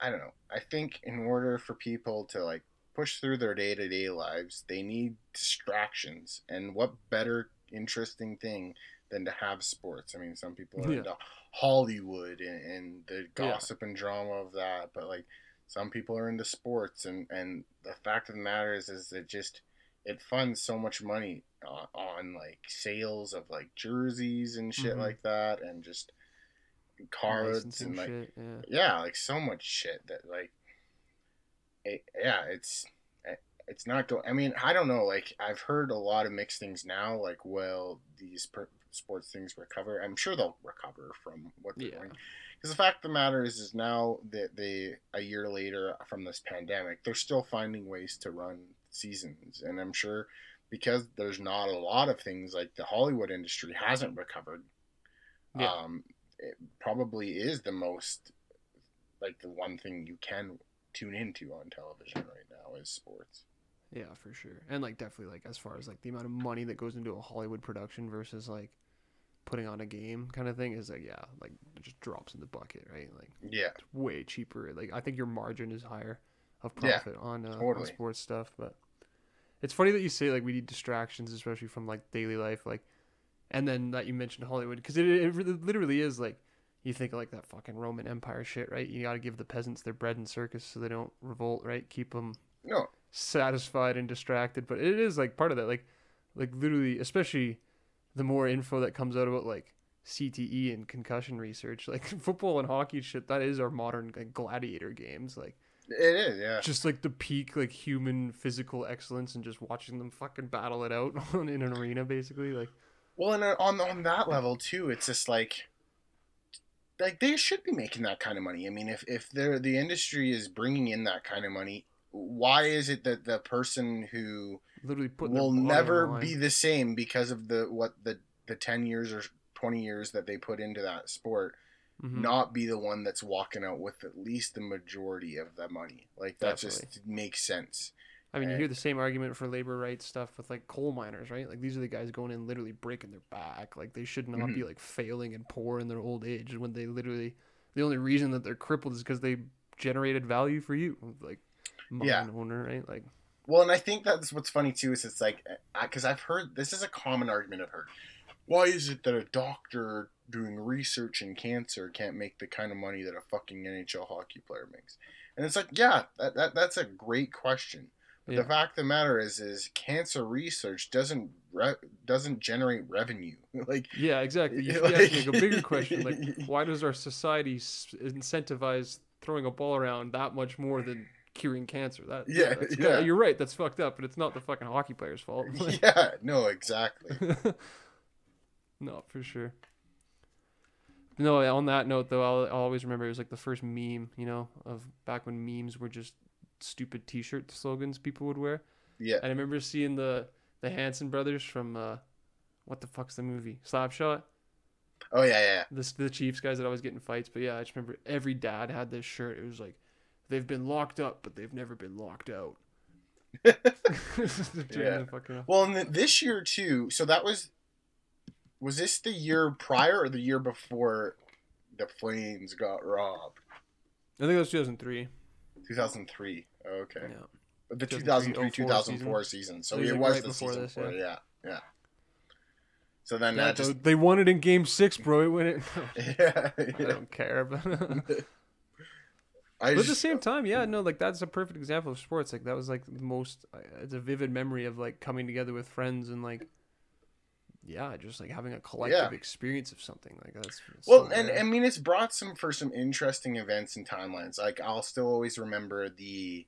I don't know. I think in order for people to like push through their day to day lives, they need distractions. And what better interesting thing than to have sports? I mean, some people are Yeah. into Hollywood and, and the Yeah. gossip and drama of that, but like some people are into sports, and and the fact of the matter is, is it just it funds so much money on, on like sales of like jerseys and shit Mhm. like that, and just cards licensing and like shit yeah yeah, like so much shit that like, it, yeah, it's eh, it's not going. I mean, I don't know. Like I've heard a lot of mixed things now. Like, well, these per- sports things recover. I'm sure they'll recover from what they're Yeah. doing. Because the fact of the matter is, is now that they a year later from this pandemic, they're still finding ways to run seasons, and I'm sure because there's not a lot of things like the Hollywood industry hasn't recovered. Yeah. Um, it probably is the most like the one thing you can tune into on television right now is sports. Yeah, for sure. And like definitely like as far as like the amount of money that goes into a Hollywood production versus like putting on a game kind of thing is like yeah, like it just drops in the bucket, right? Like Yeah, it's way cheaper. Like I think your margin is higher of Yeah, profit on, uh, on sports stuff, but it's funny that you say like we need distractions especially from like daily life like and then that you mentioned Hollywood because it, it literally is like you think of like that fucking Roman Empire shit, right? You got to give the peasants their bread and circus so they don't revolt, right? Keep them no, satisfied and distracted but it is like part of that like like literally especially the more info that comes out about like CTE and concussion research like football and hockey shit that is our modern like gladiator games like it is. Yeah, just like the peak like human physical excellence and just watching them fucking battle it out in an arena basically like Well, and uh, on on that level too, it's just like like they should be making that kind of money. I mean, if if they're the industry is bringing in that kind of money, why is it that the person who literally will the never be the same because of the what the the 10 years or 20 years that they put into that sport Mhm. not be the one that's walking out with at least the majority of the money like that just makes sense I mean, you Uh, hear the same argument for labor rights stuff with like coal miners, right? Like these are the guys going in literally breaking their back. Like they should not Mm-hmm. be like failing and poor in their old age when they literally the only reason that they're crippled is because they generated value for you, like mine Yeah. owner, right? Like Well, and I think that's what's funny too is it's like because I've heard this is a common argument I've heard. Why is it that a doctor doing research in cancer can't make the kind of money that a fucking NHL hockey player makes. And it's like, yeah, that, that that's a great question. But Yeah. the fact of the matter is, is cancer research doesn't re- doesn't generate revenue. like, Yeah, exactly. You Like- be asking a bigger question, like why does our society incentivize throwing a ball around that much more than curing cancer? That Yeah, that's yeah. kinda- you're right. That's fucked up, but it's not the fucking hockey player's fault. Like, yeah, no, exactly. no, for sure. No, on that note though, I'll, I'll always remember it was like the first meme, you know, of back when memes were just stupid T-shirt slogans people would wear. Yeah, And I remember seeing the the Hanson brothers from uh, what the fuck's the movie Slapshot. oh yeah, yeah. the the Chiefs guys that always get in fights. But yeah, I just remember every dad had this shirt. It was like they've been locked up, but they've never been locked out. Yeah. Well, and th- this year too. So that was was this the year prior or the year before the Flames got robbed? I think it was 2003. 2003. Okay. Yeah. But the 2003, 2003 2004 season. So It was, it like, was right the before season this, before. yeah. Yeah. yeah. So then Yeah, that just they won it in Game Six, bro. It went. yeah, I don't care, but. But at the same time, yeah, no, like that's a perfect example of sports. Like that was like the most. uh, It's a vivid memory of like coming together with friends and like, yeah, just like having a collective Yeah. experience of something like that's. well, and. I mean, it's brought some for some interesting events and timelines. Like I'll still always remember the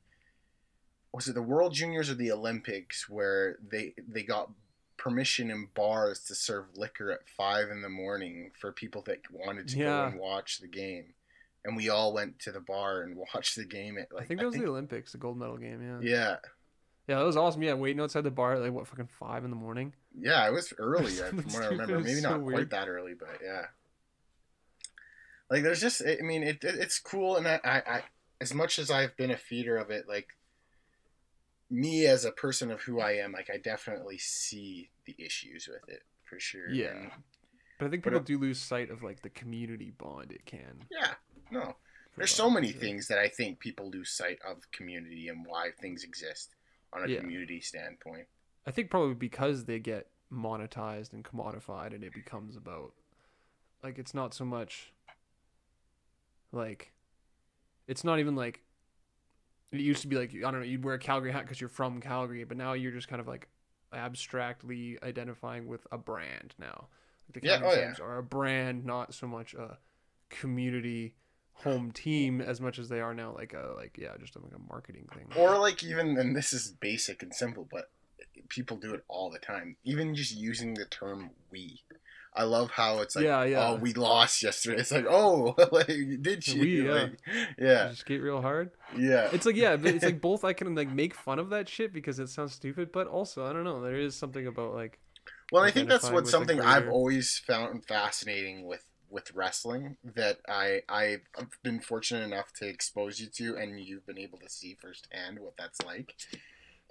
was it the World Juniors or the Olympics where they they got permission in bars to serve liquor at five in the morning for people that wanted to go and watch the game, and we all went to the bar and watched the game at like I think that was the Olympics, the gold medal game. Yeah. yeah Yeah, that was awesome. Yeah, waiting outside the bar at like what fucking five in the morning. yeah it was early from what I remember maybe so not quite that early but yeah like there's just I mean it, it it's cool and I, I I as much as I've been a feeder of it like me as a person of who I am like I definitely see the issues with it for sure Yeah. And, But I think people it- do lose sight of like the community bond it can. yeah no there's so many things that I think people lose sight of community and why things exist on a Yeah. community standpoint I think probably because they get monetized and commodified, and it becomes about like it's not so much like it's not even like it used to be like I don't know you'd wear a Calgary hat because you're from Calgary, but now you're just kind of like abstractly identifying with a brand now. Like the Yeah, Calgary oh, yeah. Are a brand, not so much a community home team as much as they are now like a like yeah just like a marketing thing. or like even and this is basic and simple but people do it all the time even just using the term we i love how it's like Yeah, yeah. oh we lost yesterday it's like oh like did you We, yeah. Like, yeah just skate real hard. yeah It's like yeah, it's like both I can like make fun of that shit because it sounds stupid, but also I don't know. There is something about like well i think that's what something i've always found fascinating with with wrestling that i i've been fortunate enough to expose you to and you've been able to see firsthand what that's like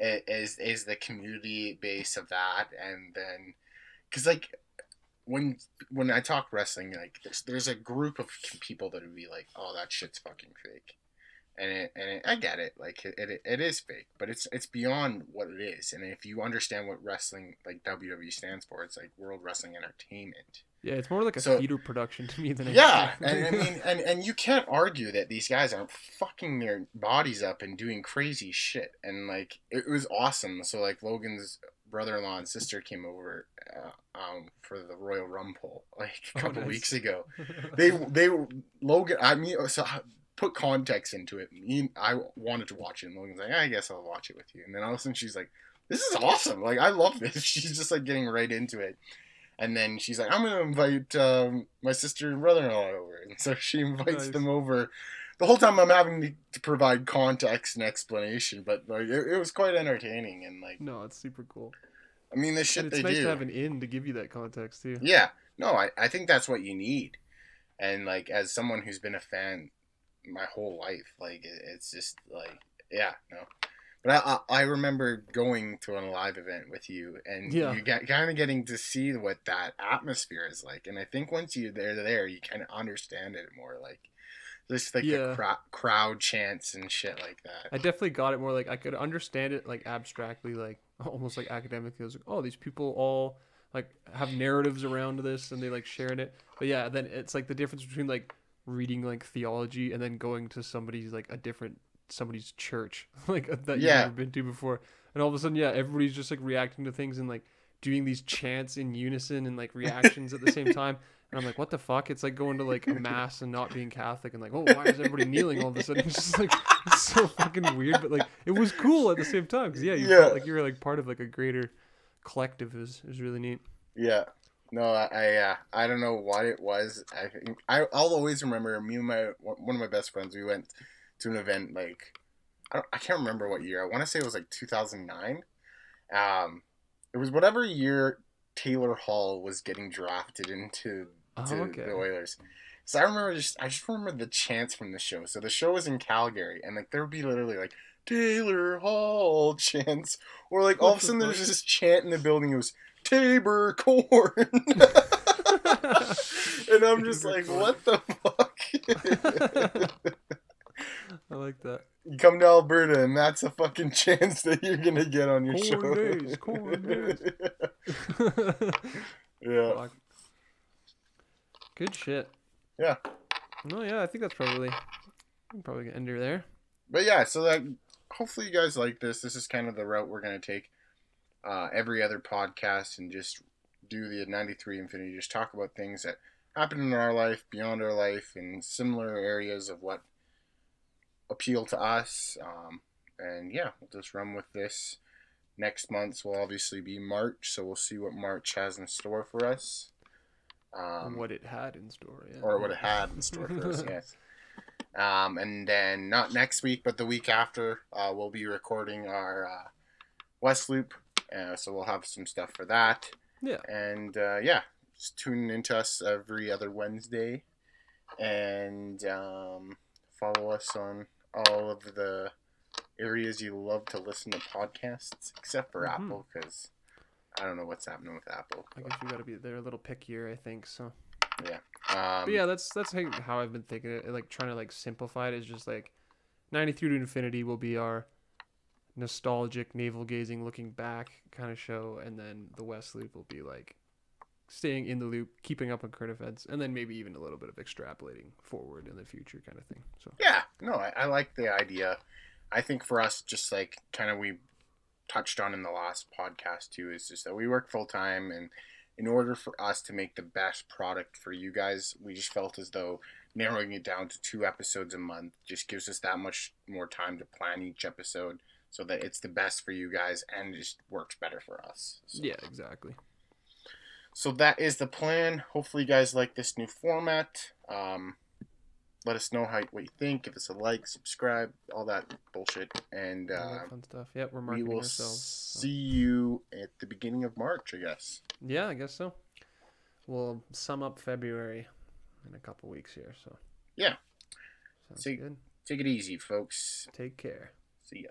i- is is the community base of that and then because like when when i talk wrestling like there's, there's a group of people that would be like oh that shit's fucking fake and it, and it, I get it, like it, it, it is fake, but it's it's beyond what it is. And if you understand what wrestling like WWE stands for, it's like World Wrestling Entertainment. Yeah, it's more like a So- theater production to me than Yeah, anything. and I mean, and and you can't argue that these guys aren't fucking their bodies up and doing crazy shit. And like it was awesome. So like Logan's brother-in-law and sister came over uh, um, for the Royal Rumble like a Oh, couple nice. weeks ago. They they Logan. I mean, so put context into it. Me, I wanted to watch it, and Logan's like, I guess I'll watch it with you. And then all of a sudden, she's like, "This is awesome! Like, I love this." She's just like getting right into it. And then she's like, "I'm gonna invite um, my sister and brother-in-law over," and so she invites Nice. them over. The whole time I'm having to, to provide context and explanation, but like it, it was quite entertaining and like no, it's super cool. I mean the shit And it's they nice do. to have an in to give you that context too. Yeah, no, I, I think that's what you need. And like as someone who's been a fan my whole life, like it, it's just like yeah, no. But I, I remember going to a live event with you, and Yeah. you get kind of getting to see what that atmosphere is like. And I think once you're there, there, you kind of understand it more. Like just like Yeah. the cra- crowd chants and shit like that. I definitely got it more like I could understand it like abstractly, like almost like academically. I was like, oh, these people all like have narratives around this and they like sharing it. But yeah, then it's like the difference between like reading like theology and then going to somebody's like a different somebody's church like that yeah. you've never been to before, and all of a sudden, yeah, everybody's just like reacting to things and like doing these chants in unison and like reactions at the same time. And I'm like, what the fuck? It's like going to like a mass and not being Catholic and like, oh, why is everybody kneeling all of a sudden? It's just like it's so fucking weird, but like it was cool at the same time because yeah, you Yeah. felt like you were like part of like a greater collective. It was, it was really neat. Yeah. No, I I, uh, I don't know what it was. I think I I'll always remember me and my one of my best friends. We went to an event like I don't, I can't remember what year. I want to say it was like 2009. Um, it was whatever year Taylor Hall was getting drafted into Oh, okay. the Oilers. So I remember just I just remember the chants from the show. So the show was in Calgary, and like there would be literally like Taylor Hall chants, or like all of a sudden there's this chant in the building. It was Tabor corn, and I'm just like, what the fuck? I like that. you come to Alberta, and that's a fucking chance that you're gonna get on your Korn show. days, corn days. yeah. Fuck. Good shit. Yeah. No, yeah, I think that's probably probably gonna end her there. but yeah, so that hopefully you guys like this. This is kind of the route we're gonna take. Uh, every other podcast and just do the 93 Infinity. Just talk about things that happen in our life, beyond our life, and similar areas of what appeal to us. Um, and yeah, we'll just run with this. Next month's will obviously be March, so we'll see what March has in store for us. Um, what it had in store, yeah. or what it had in store for us. Yes. Um, and then not next week, but the week after, uh, we'll be recording our uh, West Loop, uh, so we'll have some stuff for that. Yeah. And uh, yeah, just tune into us every other Wednesday, and um, follow us on all of the areas you love to listen to podcasts, except for Mhm. Apple, because I don't know what's happening with Apple. I guess you got to be they're a little pickier, I think. So, yeah, Um, but yeah, that's that's how, how I've been thinking it. Like trying to like simplify it is just like 93 to infinity will be our nostalgic navel gazing, looking back kind of show, and then the West Loop will be like staying in the loop, keeping up on current events, and then maybe even a little bit of extrapolating forward in the future kind of thing. So Yeah, no, I, I like the idea. I think for us, just like kind of we touched on in the last podcast too, is just that we work full time, and in order for us to make the best product for you guys, we just felt as though narrowing it down to two episodes a month just gives us that much more time to plan each episode, so that it's the best for you guys and just works better for us. So. yeah, exactly. So that is the plan. Hopefully, you guys like this new format. Um, let us know how what you think. Give us a like, subscribe, all that bullshit, and All uh, that fun stuff. Yep, we're we will ourselves. so. see you at the beginning of March, I guess. Yeah, I guess so. We'll sum up February in a couple weeks here. So Yeah. sounds See- good. Take it easy, folks. Take care. See ya.